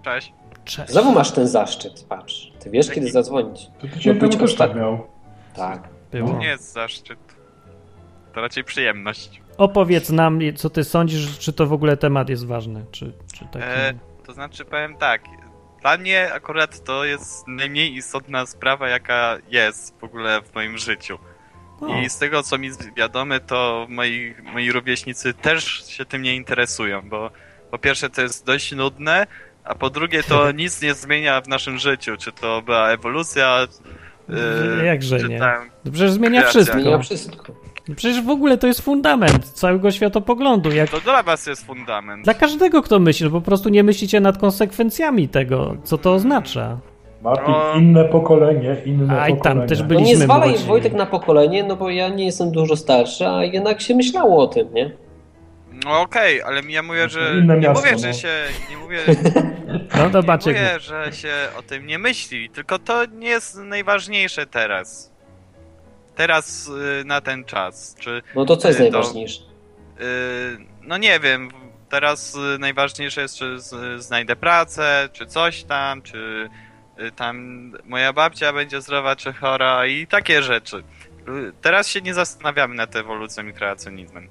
Cześć. Cześć. znowu masz ten zaszczyt, patrz. Ty wiesz, kiedy zadzwonić. To tydzień No, temu być tak miał. Tak. Było. To nie jest zaszczyt. To raczej przyjemność. Opowiedz nam, co ty sądzisz, czy to w ogóle temat jest ważny, czy, czy taki... E, to znaczy powiem tak. Dla mnie akurat to jest najmniej istotna sprawa, jaka jest w ogóle w moim życiu. O. I z tego, co mi wiadome, to moi, moi rówieśnicy też się tym nie interesują, bo po pierwsze to jest dość nudne, a po drugie to nic nie zmienia w naszym życiu. Czy to była ewolucja, e, Jakże czy nie? tam No Przecież zmienia Kreacja. wszystko. Zmienia wszystko. Przecież w ogóle to jest fundament całego światopoglądu. Jak To dla was jest fundament. dla każdego, kto myśli, no po prostu nie myślicie nad konsekwencjami tego, co to oznacza. Martin, No. inne pokolenie, inne A i tam pokolenie. też No byliśmy nie zwalaj młodzi. Wojtek na pokolenie, no bo ja nie jestem dużo starszy, a jednak się myślało o tym, nie? No okej, ale ja mówię, że. Inne nie miasto, mówię, że no. się. Nie mówię, No to nie mówię, że się o tym nie myśli, tylko to nie jest najważniejsze teraz. Teraz y, na ten czas. Czy. No to co jest Y, to- najważniejsze? y, no nie wiem. Teraz najważniejsze jest, czy znajdę pracę, czy coś tam, czy tam moja babcia będzie zdrowa, czy chora i takie rzeczy. Y, Teraz się nie zastanawiamy nad ewolucją i kreacjonizmem.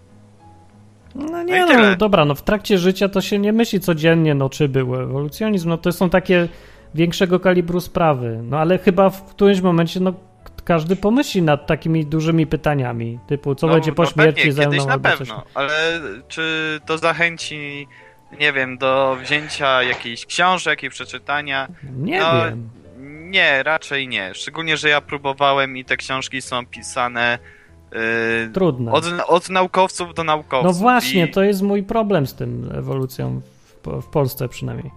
no No nie no, tyle. dobra, no w trakcie życia to się nie myśli codziennie, no czy był ewolucjonizm, no to są takie większego kalibru sprawy. No ale chyba w którymś momencie, no każdy pomyśli nad takimi dużymi pytaniami, typu co No, będzie po no śmierci pewnie, ze mną kiedyś na albo coś. pewno, ale czy to zachęci, nie wiem, do wzięcia jakichś książek i przeczytania? Nie No, wiem. Nie, raczej nie. Szczególnie, że ja próbowałem i te książki są pisane yy, Trudno. od, od naukowców do naukowców. No właśnie, I, to jest mój problem z tym ewolucją w, w Polsce przynajmniej.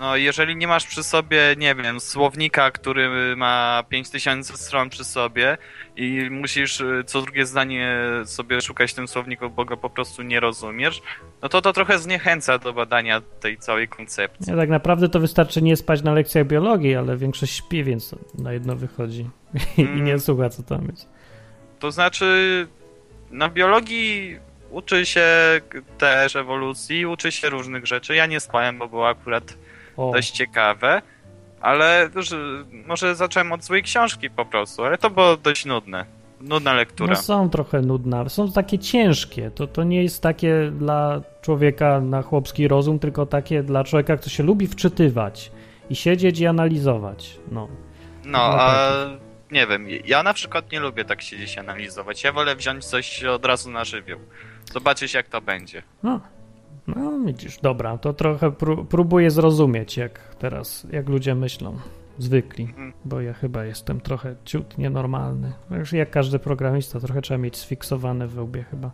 No, jeżeli nie masz przy sobie, nie wiem, słownika, który ma 5000 stron przy sobie i musisz y, co drugie zdanie sobie szukać w tym słowniku, bo go po prostu nie rozumiesz, no to to trochę zniechęca do badania tej całej koncepcji. Ja tak naprawdę to wystarczy nie spać na lekcjach biologii, ale większość śpi, więc na jedno wychodzi i Mm. nie słucha, co tam jest. To znaczy, na biologii uczy się też ewolucji, uczy się różnych rzeczy. Ja nie spałem, bo było akurat O, dość ciekawe, ale może zacząłem od złej książki po prostu, ale to było dość nudne. Nudna lektura. no są trochę nudne, ale są takie ciężkie. To, to nie jest takie dla człowieka na chłopski rozum, tylko takie dla człowieka, kto się lubi wczytywać i siedzieć i analizować. No. No, a nie wiem, ja na przykład nie lubię tak siedzieć i analizować. Ja wolę wziąć coś od razu na żywioł. Zobaczyć jak to będzie. No, no widzisz, dobra, to trochę pró- próbuję zrozumieć, jak teraz, jak ludzie myślą, zwykli, Mhm. bo ja chyba jestem trochę ciut nienormalny. No Już jak każdy programista, trochę trzeba mieć sfiksowane we łbie chyba.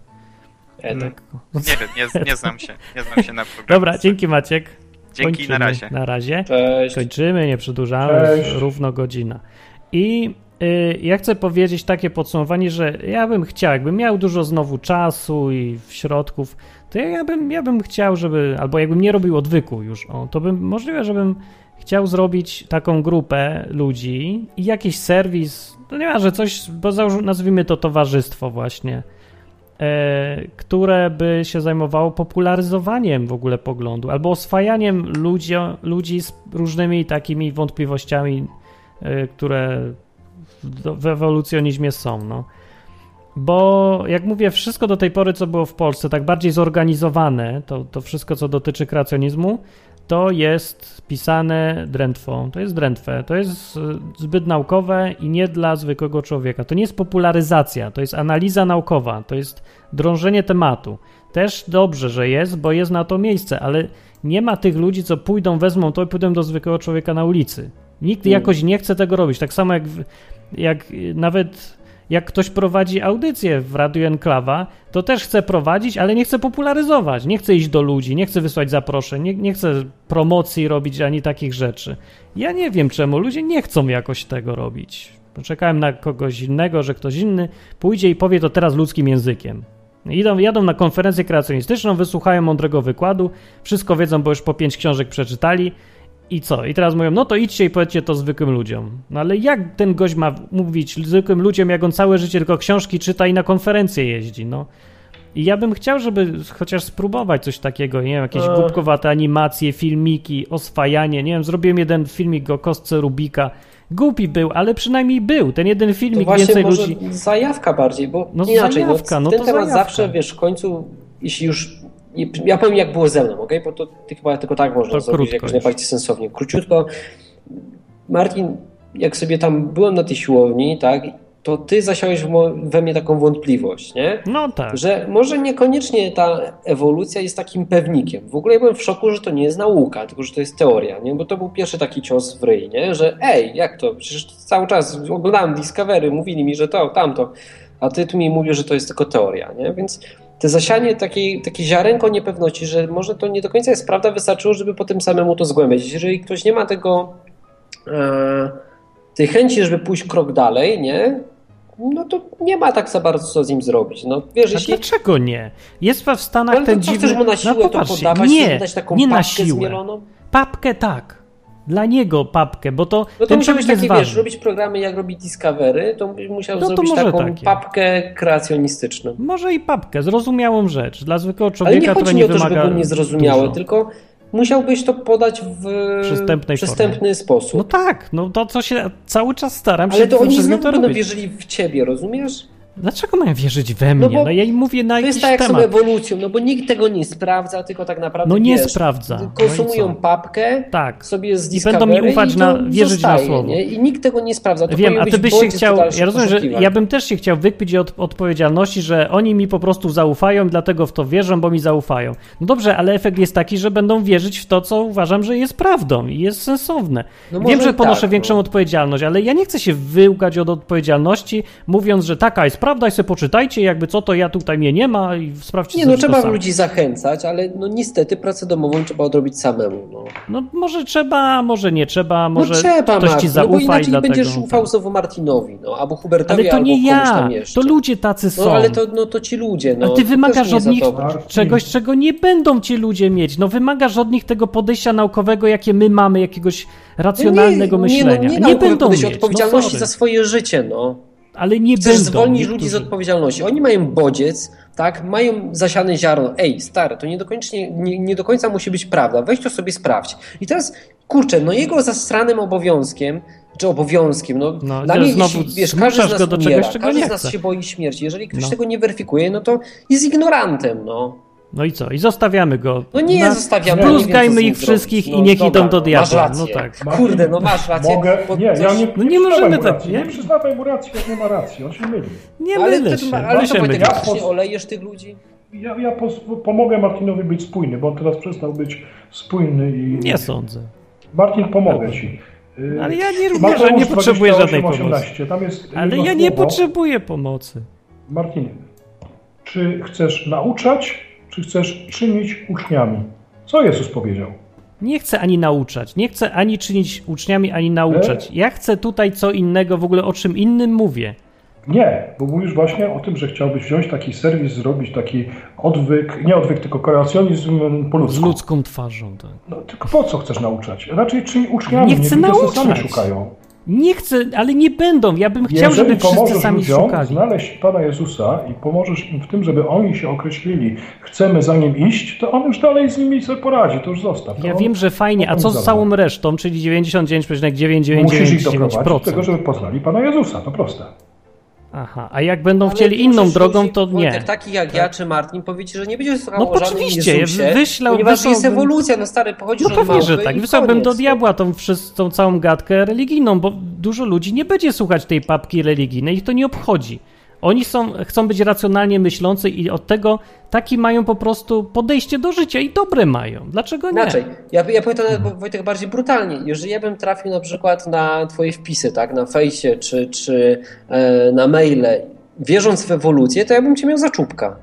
E, tak. Lekko. Nie wiem, nie, nie znam się. Nie znam się na programie. Dobra, dzięki Maciek. Dzięki, Kończymy. na razie. Na razie. Cześć. Kończymy, nie przedłużamy, Cześć. równo godzina. I ja chcę powiedzieć takie podsumowanie, że ja bym chciał, jakbym miał dużo znowu czasu i środków, to ja, bym, ja bym chciał, żeby, albo jakbym nie robił odwyku już, o, to bym możliwe, żebym chciał zrobić taką grupę ludzi i jakiś serwis, to nie ma, że coś, bo nazwijmy to towarzystwo właśnie, e, które by się zajmowało popularyzowaniem w ogóle poglądu albo oswajaniem ludzi, ludzi z różnymi takimi wątpliwościami, e, które w, ewolucjonizmie są. No. Bo jak mówię, wszystko do tej pory, co było w Polsce, tak bardziej zorganizowane, to, to wszystko, co dotyczy kreacjonizmu, to jest pisane drętwą. To jest drętwe. To jest zbyt naukowe i nie dla zwykłego człowieka. To nie jest popularyzacja, to jest analiza naukowa, to jest drążenie tematu. Też dobrze, że jest, bo jest na to miejsce, ale nie ma tych ludzi, co pójdą, wezmą to i pójdą do zwykłego człowieka na ulicy. Nikt Mm. jakoś nie chce tego robić. Tak samo jak, w- jak nawet jak ktoś prowadzi audycję w Radiu Enklawa, to też chce prowadzić, ale nie chce popularyzować, nie chce iść do ludzi, nie chce wysłać zaproszeń, nie, nie chce promocji robić ani takich rzeczy. Ja nie wiem czemu, ludzie nie chcą jakoś tego robić. Czekałem na kogoś innego, że ktoś inny pójdzie i powie to teraz ludzkim językiem. Idą, jadą na konferencję kreacjonistyczną, wysłuchają mądrego wykładu, wszystko wiedzą, bo już po pięć książek przeczytali i co? I teraz mówią, no to idźcie i powiedzcie to zwykłym ludziom. No ale jak ten gość ma mówić zwykłym ludziom, jak on całe życie tylko książki czyta i na konferencje jeździ, no. I ja bym chciał, żeby chociaż spróbować coś takiego, nie wiem, jakieś E. głupkowate animacje, filmiki, oswajanie, nie wiem, zrobiłem jeden filmik o kostce Rubika. Głupi był, ale przynajmniej był. Ten jeden To filmik właśnie więcej może ludzi... zajawka bardziej, bo No inaczej, zajawka, no ten to temat zajawka. zawsze, wiesz, w końcu, jeśli już, ja powiem jak było ze mną, ok? Bo to chyba tylko tak można To zrobić, jakoś najbardziej sensownie. Króciutko, Martin, jak sobie tam byłem na tej siłowni, tak, to ty zasiałeś we mnie taką wątpliwość, nie? No tak. Że może niekoniecznie ta ewolucja jest takim pewnikiem. W ogóle ja byłem w szoku, że to nie jest nauka, tylko że to jest teoria, nie? Bo to był pierwszy taki cios w ryj, nie? Że ej, jak to? Przecież cały czas oglądałem Discovery, mówili mi, że to, tamto, a ty tu mi mówisz, że to jest tylko teoria, nie? Więc te zasianie takiej, takie ziarenko niepewności, że może to nie do końca jest prawda, wystarczyło, żeby potem samemu to zgłębiać. Jeżeli ktoś nie ma tego e, tej chęci, żeby pójść krok dalej, nie? No to nie ma tak za bardzo co z nim zrobić. No wiesz, A jeśli dlaczego nie? Jest w Stanach ale ten dziwny... chcesz mu na siłę no to podawać, nie, dać taką nie na siłę. zmieloną? Papkę tak. Dla niego papkę, bo to No to ten musiał być człowiek jest taki, wiesz, ważny. robić programy jak robi Discovery, to musiał No zrobić taką takie. papkę kreacjonistyczną. Może i papkę, zrozumiałą rzecz. Dla zwykłego Ale człowieka, nie który chodzi nie mi o to, żeby było niezrozumiałe, dużo. tylko musiałbyś to podać w przystępny sposób. No tak, no to co się cały czas staram Ale się to oni znowu to wierzyli w ciebie, rozumiesz? Dlaczego mają wierzyć we mnie? No, bo ja im mówię na To jest tak jak z temat. ewolucją, no bo nikt tego nie sprawdza, tylko tak naprawdę No nie wiesz, sprawdza. No Konsumują co? papkę Tak. sobie z I będą mi Discovery ufać na- wierzyć na zostaje, słowo. Nie? I nikt tego nie sprawdza. To Wiem, a ty byś się chciał. Ja rozumiem, że ja bym też się chciał wykpić od odpowiedzialności, że oni mi po prostu zaufają, dlatego w to wierzą, bo mi zaufają. No dobrze, ale efekt jest taki, że będą wierzyć w to, co uważam, że jest prawdą i jest sensowne. No Wiem, że ponoszę tak, większą no. odpowiedzialność, ale ja nie chcę się wyłgać od odpowiedzialności, mówiąc, że taka jest prawda i sobie poczytajcie, jakby co, to ja tutaj mnie nie ma i sprawdźcie Nie, no trzeba ludzi zachęcać, ale no niestety pracę domową trzeba odrobić samemu. No, No może trzeba, może nie trzeba, może no trzeba, ktoś ci zaufa no bo inaczej i dlatego... będziesz ufał znowu Martinowi, no, albo Hubertowi, Ale to nie ja, to ludzie tacy są. No ale to, no, to ci ludzie, no. Ale ty wymagasz nie od nich czegoś, czego nie będą ci ludzie mieć. No wymagasz od nich tego podejścia naukowego, jakie my mamy, jakiegoś racjonalnego no myślenia. Nie, no, nie, nie będą mieć. odpowiedzialności no, za swoje życie, no. Ale nie Chcesz będą. zwolnić niektórzy. ludzi z odpowiedzialności. Oni mają bodziec, tak? Mają zasiane ziarno. Ej, stary, to nie do, końca, nie, nie do końca musi być prawda. Weź to sobie sprawdź. I teraz, kurczę, no jego zastranym obowiązkiem, czy obowiązkiem, no, No, dla mnie, znowu wiesz, każdy z nas go do umiera, czegoś, czego każdy nie z nas chce. się boi śmierci. Jeżeli ktoś No. tego nie weryfikuje, no to jest ignorantem, no. No i co? I zostawiamy go. No nie, Na- zostawiamy. nim ich wszystkich zrobić. i niech dobra, idą do no, diabła. Masz rację. No tak. Kurde, no masz rację. Mogę, nie, ja nie, No nie możemy tak, racji, nie? nie przyznawaj mu racji, jak nie ma racji, on się myli. Nie ale mylę się. ale My to się Wojtek, mylimy. faktycznie olejesz tych ludzi? Ja, ja pos, pomogę Martinowi być spójny, bo on teraz przestał być spójny i... Nie sądzę. Martin, pomogę ci. Y, Ale ja nie również, że nie potrzebuję 28, żadnej pomocy. 18, Tam jest Ale ja nie słowo. potrzebuję pomocy. Martinie, czy chcesz nauczać, czy chcesz czynić uczniami? Co Jezus powiedział? Nie chcę ani nauczać, nie chcę ani czynić uczniami, ani nauczać. Ja chcę tutaj co innego, w ogóle o czym innym mówię. Nie, bo mówisz właśnie o tym, że chciałbyś wziąć taki serwis, zrobić taki odwyk, nie odwyk, tylko kreacjonizm po Z ludzku. ludzką twarzą. Tak. No, tylko po co chcesz nauczać? Raczej czyń uczniami, Nie chcę ludzie se sami nauczać. szukają. Nie chcę, ale nie będą. Ja bym chciał, Jeżeli żeby wszyscy sami ludziom szukali. znaleźć Pana Jezusa i pomożesz im w tym, żeby oni się określili, chcemy za Nim iść, to On już dalej z nimi sobie poradzi, to już zostaw. To Ja on, wiem, że fajnie, a co z całą resztą, czyli Musisz ich doprowadzić do tego, 99,999%? żeby poznali Pana Jezusa, to proste. Aha, a jak będą Ale chcieli inną drogą, to nie. Takich jak ja czy Martin powie ci, że nie będzie słuchał No oczywiście, Jezusie, wyślał- ponieważ jest wysłałbym- ewolucja, no stary, pochodzisz No od pewnie, że tak. Wysłałbym do no. diabła tą, tą całą gadkę religijną, bo dużo ludzi nie będzie słuchać tej papki religijnej, ich to nie obchodzi. Oni są, chcą być racjonalnie myślący i od tego taki mają po prostu podejście do życia i dobre mają. Dlaczego nie? Inaczej, ja, ja powiem to nawet Wojtek bardziej brutalnie. Jeżeli ja bym trafił na przykład na twoje wpisy, tak, na fejsie czy, czy e, na maile, wierząc w ewolucję, to ja bym cię miał za czubka.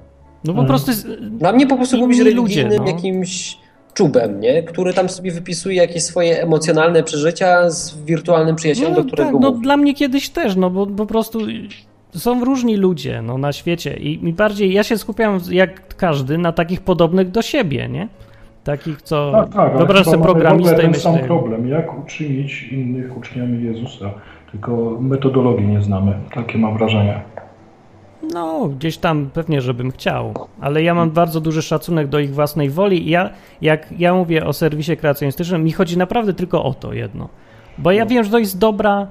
No po prostu jest- Na mnie po prostu byłbyś ludzie, religijnym no. jakimś czubem, nie? który tam sobie wypisuje jakieś swoje emocjonalne przeżycia z wirtualnym przyjacielem, do którego tak, no dla mnie kiedyś też, no bo po prostu są różni ludzie no, na świecie. I mi bardziej, ja się skupiam jak każdy na takich podobnych do siebie, nie? Takich, co Tak, tak, wyobraź chyba sobie programistę i ten sam myślę, problem, jak uczynić innych uczniami Jezusa, tylko metodologii nie znamy, takie mam wrażenie. no gdzieś tam pewnie, żebym chciał, ale ja mam bardzo duży szacunek do ich własnej woli. I ja, jak ja mówię o serwisie kreacjonistycznym, mi chodzi naprawdę tylko o to jedno, bo ja wiem, że to jest dobra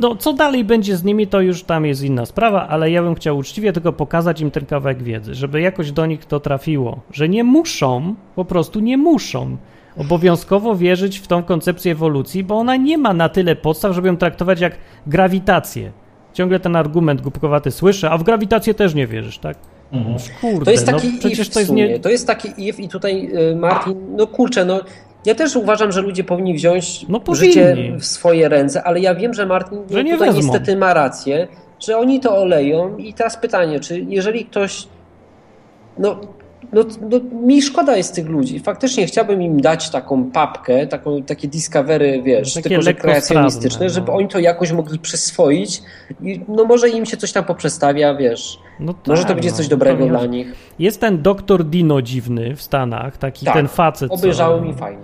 no, co dalej będzie z nimi, to już tam jest inna sprawa, ale ja bym chciał uczciwie tylko pokazać im ten kawałek wiedzy, żeby jakoś do nich to trafiło, że nie muszą, po prostu nie muszą obowiązkowo wierzyć w tą koncepcję ewolucji, bo ona nie ma na tyle podstaw, żeby ją traktować jak grawitację. Ciągle ten argument głupkowaty słyszę, a w grawitację też nie wierzysz, tak? Mhm. Kurde, To jest no taki przecież if to jest nie... To jest taki if i tutaj y, Martin, no kurczę, no ja też uważam, że ludzie powinni wziąć No powinni. życie w swoje ręce, ale ja wiem, że Martin Że nie tutaj wezmą. niestety ma rację, że oni to oleją i teraz pytanie, czy jeżeli ktoś no, no, no mi szkoda jest tych ludzi. Faktycznie chciałbym im dać taką papkę, taką, takie discovery, wiesz, Takie tylko że kreacjonistyczne, no. żeby oni to jakoś mogli przyswoić i no może im się coś tam poprzestawia, wiesz. No Może tak, to będzie no, coś dobrego dla nich. Jest ten doktor Dino dziwny w Stanach, taki Tak, ten facet. co- Obejrzałem i fajnie.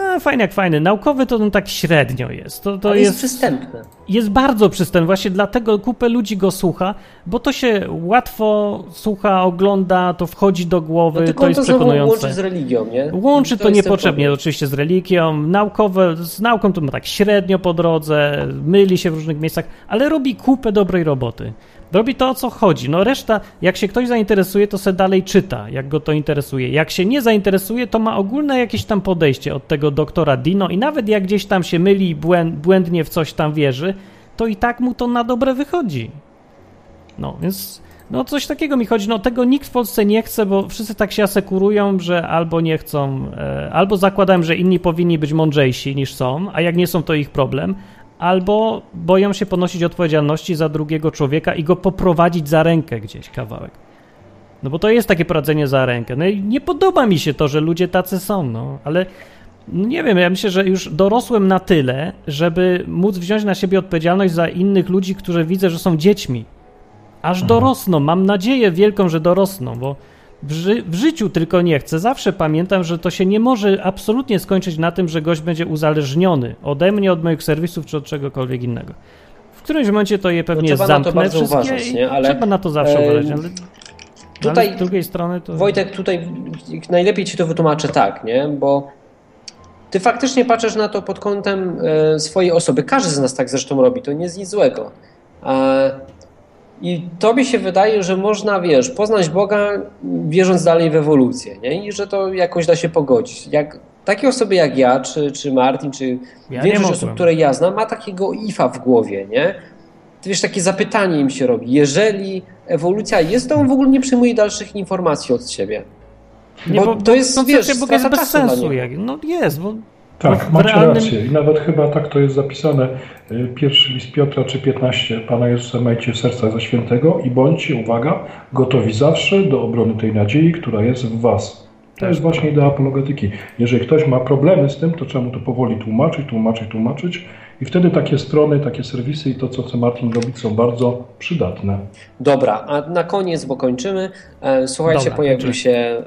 A, fajny jak fajny. Naukowy to on tak średnio jest. To, to jest jest, przystępne. jest bardzo przystępny. Właśnie dlatego kupę ludzi go słucha, bo to się łatwo słucha, ogląda, to wchodzi do głowy, No tylko to jest to przekonujące. łączy z religią, nie? Łączy to, ten niepotrzebnie problem. oczywiście z religią, naukowe, z nauką to ma tak średnio po drodze, myli się w różnych miejscach, ale robi kupę dobrej roboty. Robi to, o co chodzi. No reszta, jak się ktoś zainteresuje, to se dalej czyta, jak go to interesuje. Jak się nie zainteresuje, to ma ogólne jakieś tam podejście od tego doktora Dino i nawet jak gdzieś tam się myli i błęd, błędnie w coś tam wierzy, to i tak mu to na dobre wychodzi. No, więc no coś takiego mi chodzi. No tego nikt w Polsce nie chce, bo wszyscy tak się asekurują, że albo nie chcą, e, albo zakładają, że inni powinni być mądrzejsi niż są, a jak nie są, to ich problem. Albo boją się ponosić odpowiedzialności za drugiego człowieka i go poprowadzić za rękę gdzieś kawałek. No bo to jest takie prowadzenie za rękę. No i nie podoba mi się to, że ludzie tacy są, no, ale no nie wiem, ja myślę, że już dorosłem na tyle, żeby móc wziąć na siebie odpowiedzialność za innych ludzi, którzy widzę, że są dziećmi. Aż dorosną, mam nadzieję wielką, że dorosną, bo w, ży w życiu tylko nie chcę. Zawsze pamiętam, że to się nie może absolutnie skończyć na tym, że gość będzie uzależniony ode mnie, od moich serwisów czy od czegokolwiek innego. W którymś momencie to je pewnie No, na to zamknę wszystkie uważać, nie? Ale, trzeba na to zawsze uważać, ale, tutaj- ale z drugiej strony to... Wojtek, tutaj najlepiej ci to wytłumaczę tak, nie? Bo ty faktycznie patrzysz na to pod kątem e, swojej osoby. Każdy z nas tak zresztą robi, to nie jest nic złego. E, I tobie się wydaje, że można, wiesz, poznać Boga wierząc dalej w ewolucję, nie? I że to jakoś da się pogodzić. Jak takie osoby jak ja, czy, czy Martin, czy Ja większość osób, które ja znam, ma takiego ifa w głowie, nie? Ty wiesz, takie zapytanie im się robi. Jeżeli ewolucja jest, to on w ogóle nie przyjmuje dalszych informacji od ciebie. Nie, bo to jest, koncepcja wiesz, Boga jest bez sensu. Jak, no jest, bo Tak, macie realnym- rację. I nawet chyba tak to jest zapisane. y, Pierwszy list Piotra czy 15. Pana Jezusa majcie w sercach za świętego i bądźcie, uwaga, gotowi zawsze do obrony tej nadziei, która jest w was. To Tak. jest właśnie idea apologetyki. Jeżeli ktoś ma problemy z tym, to trzeba mu to powoli tłumaczyć, tłumaczyć, tłumaczyć i wtedy takie strony, takie serwisy i to, co chce Martin robić, są bardzo przydatne. Dobra, a na koniec, bo kończymy. E, Słuchajcie, Dobra, pojawił kończymy. się e,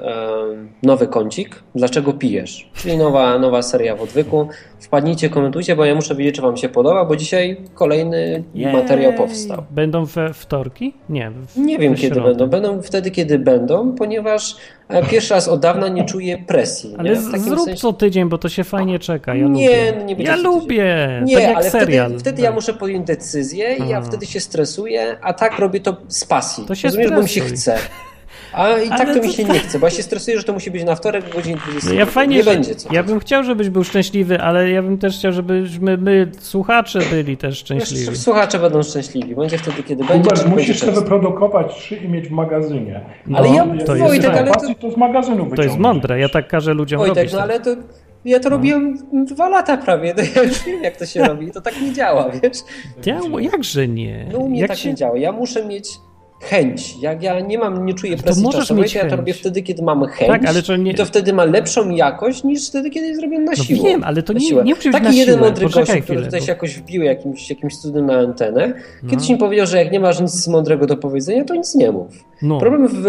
nowy kącik. Dlaczego pijesz? Czyli nowa, nowa seria w odwyku. Wpadnijcie, komentujcie, bo ja muszę wiedzieć, czy Wam się podoba, bo dzisiaj kolejny Jej. materiał powstał. Będą we wtorki? Nie. W, Nie wiem, kiedy środę. będą. Będą wtedy, kiedy będą, ponieważ e, pierwszy raz od dawna nie czuję presji. Ale nie? z, W takim zrób sensie- co tydzień, bo to się fajnie czeka. Ja Nie, lubię. no nie będzie ja lubię. Nie, tak jak ale serial. wtedy, wtedy Tak. ja muszę podjąć decyzję i ja wtedy się stresuję, a tak robię to z pasji. To się Rozumiesz, bo mi się chce. A i tak to mi to się tak- nie chce, bo ja się stresuję, że to musi być na wtorek o godzinie 20. No ja fajnie, nie że, będzie co. ja bym chciał, żebyś był szczęśliwy, ale ja bym też chciał, żebyśmy my, słuchacze, byli też szczęśliwi. Wiesz, Słuchacze będą szczęśliwi. Będzie wtedy, kiedy będzie. Hubert, będzie musisz sobie często. wyprodukować trzy i mieć w magazynie. No, Ale ja- to jest Wojtek, ale to- to z magazynu to jest mądre, ja tak każę ludziom Wojtek, robić. no teraz. ale to ja to robiłem dwa lata prawie, to ja już wiem jak to się robi. To tak nie działa, wiesz? Ja, jakże nie? No u mnie Jak tak się- nie działa. Ja muszę mieć chęć. Jak ja nie mam, nie czuję To presji możesz czasowej, to ja to robię wtedy, kiedy mam chęć. Tak, ale to nie- I to wtedy ma lepszą jakość niż wtedy, kiedy zrobione na No siłę. wiem, ale to nie- nie musi być Taki na jeden siłę. mądry gościu, który chwilę, tutaj bo- się jakoś wbił jakimś, jakimś cudem na antenę, kiedyś No. mi powiedział, że jak nie masz nic mądrego do powiedzenia, to nic nie mów. No. Problem w,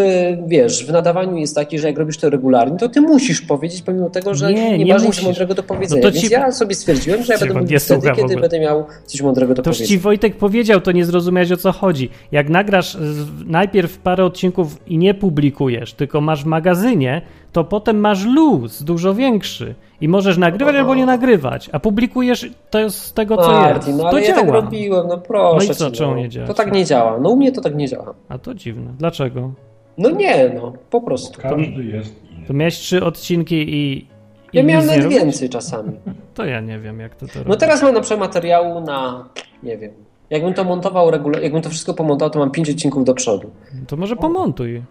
wiesz, w nadawaniu jest taki, że jak robisz to regularnie, to ty musisz powiedzieć, pomimo tego, że Nie, nie, nie masz nic musisz. mądrego do powiedzenia. No to Więc ci- ja sobie stwierdziłem, że ja będę mówił wtedy, kiedy będę miał coś mądrego do Toż powiedzenia. ci Wojtek powiedział, to nie zrozumiałeś o co chodzi. Jak nagrasz najpierw parę odcinków i nie publikujesz, tylko masz w magazynie, to potem masz luz dużo większy i możesz nagrywać albo nie nagrywać, a publikujesz to z tego co Martin, jest. no to ale ja działa. tak robiłem, no proszę No i co, cię, czemu no. nie działa? To tak nie działa. No u mnie to tak nie działa. A to dziwne. Dlaczego? No nie, no, po prostu. Każdy jest inny. To miałeś trzy odcinki i. i Ja miałem nic nie nawet więcej czasami. To ja nie wiem, jak to to No teraz mam na przykład materiału na, nie wiem, jakbym to montował regularnie, jakbym to wszystko pomontował, to mam pięć odcinków do przodu. To może pomontuj.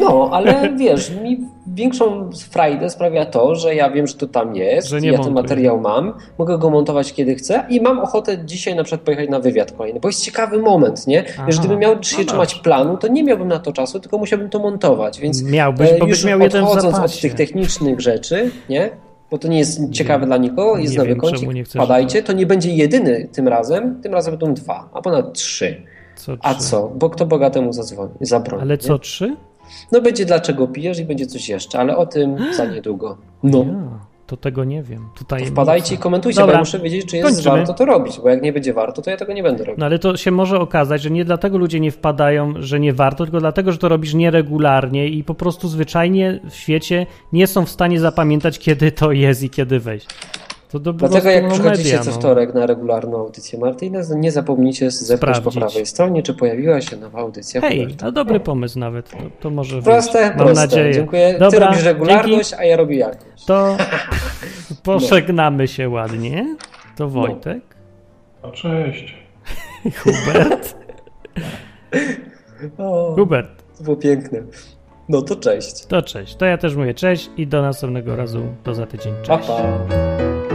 No, ale wiesz, mi większą frajdę sprawia to, że ja wiem, że to tam jest, Że nie ja ten montuje. materiał mam, mogę go montować kiedy chcę i mam ochotę dzisiaj na przykład pojechać na wywiad kolejny, bo jest ciekawy moment, nie? Aha. Wiesz, gdybym miał się No trzymać planu, to nie miałbym na to czasu, tylko musiałbym to montować, więc Miałbyś, e, bo byś już miał jeden odchodząc od tych technicznych rzeczy, nie? Bo to nie jest ciekawe dla nikogo, jest nowy kącik, wpadajcie, to nie będzie jedyny tym razem, tym razem będą dwa, a ponad trzy. Co, A trzy? co? Bo kto bogatemu zadzwoni, zabroni. Ale nie? co, trzy? No będzie dlaczego pijesz i będzie coś jeszcze, ale o tym za niedługo. No. Ja, to tego nie wiem. Tutaj To wpadajcie i komentujcie, Dobra. bo ja muszę wiedzieć, czy jest Kończymy. warto to robić, bo jak nie będzie warto, to ja tego nie będę robił. No ale to się może okazać, że nie dlatego ludzie nie wpadają, że nie warto, tylko dlatego, że to robisz nieregularnie i po prostu zwyczajnie w świecie nie są w stanie zapamiętać, kiedy to jest i kiedy wejść. To do Dlatego jak przychodzicie media, co no. wtorek na regularną audycję Martina, nie zapomnijcie zepchnąć po prawej stronie, czy pojawiła się nowa audycja. Hej, a dobry pomysł nawet. To, to może Proste, wyjść. Mam proste. nadzieję. Dziękuję. Ty Dobra, robisz regularność, dzięki. a ja robię jakość. To pożegnamy się ładnie. To Wojtek, No, cześć. Hubert. O, Hubert, to było piękne. No to cześć. to cześć. To ja też mówię cześć i do następnego razu. Do za tydzień. Pa, Cześć. pa.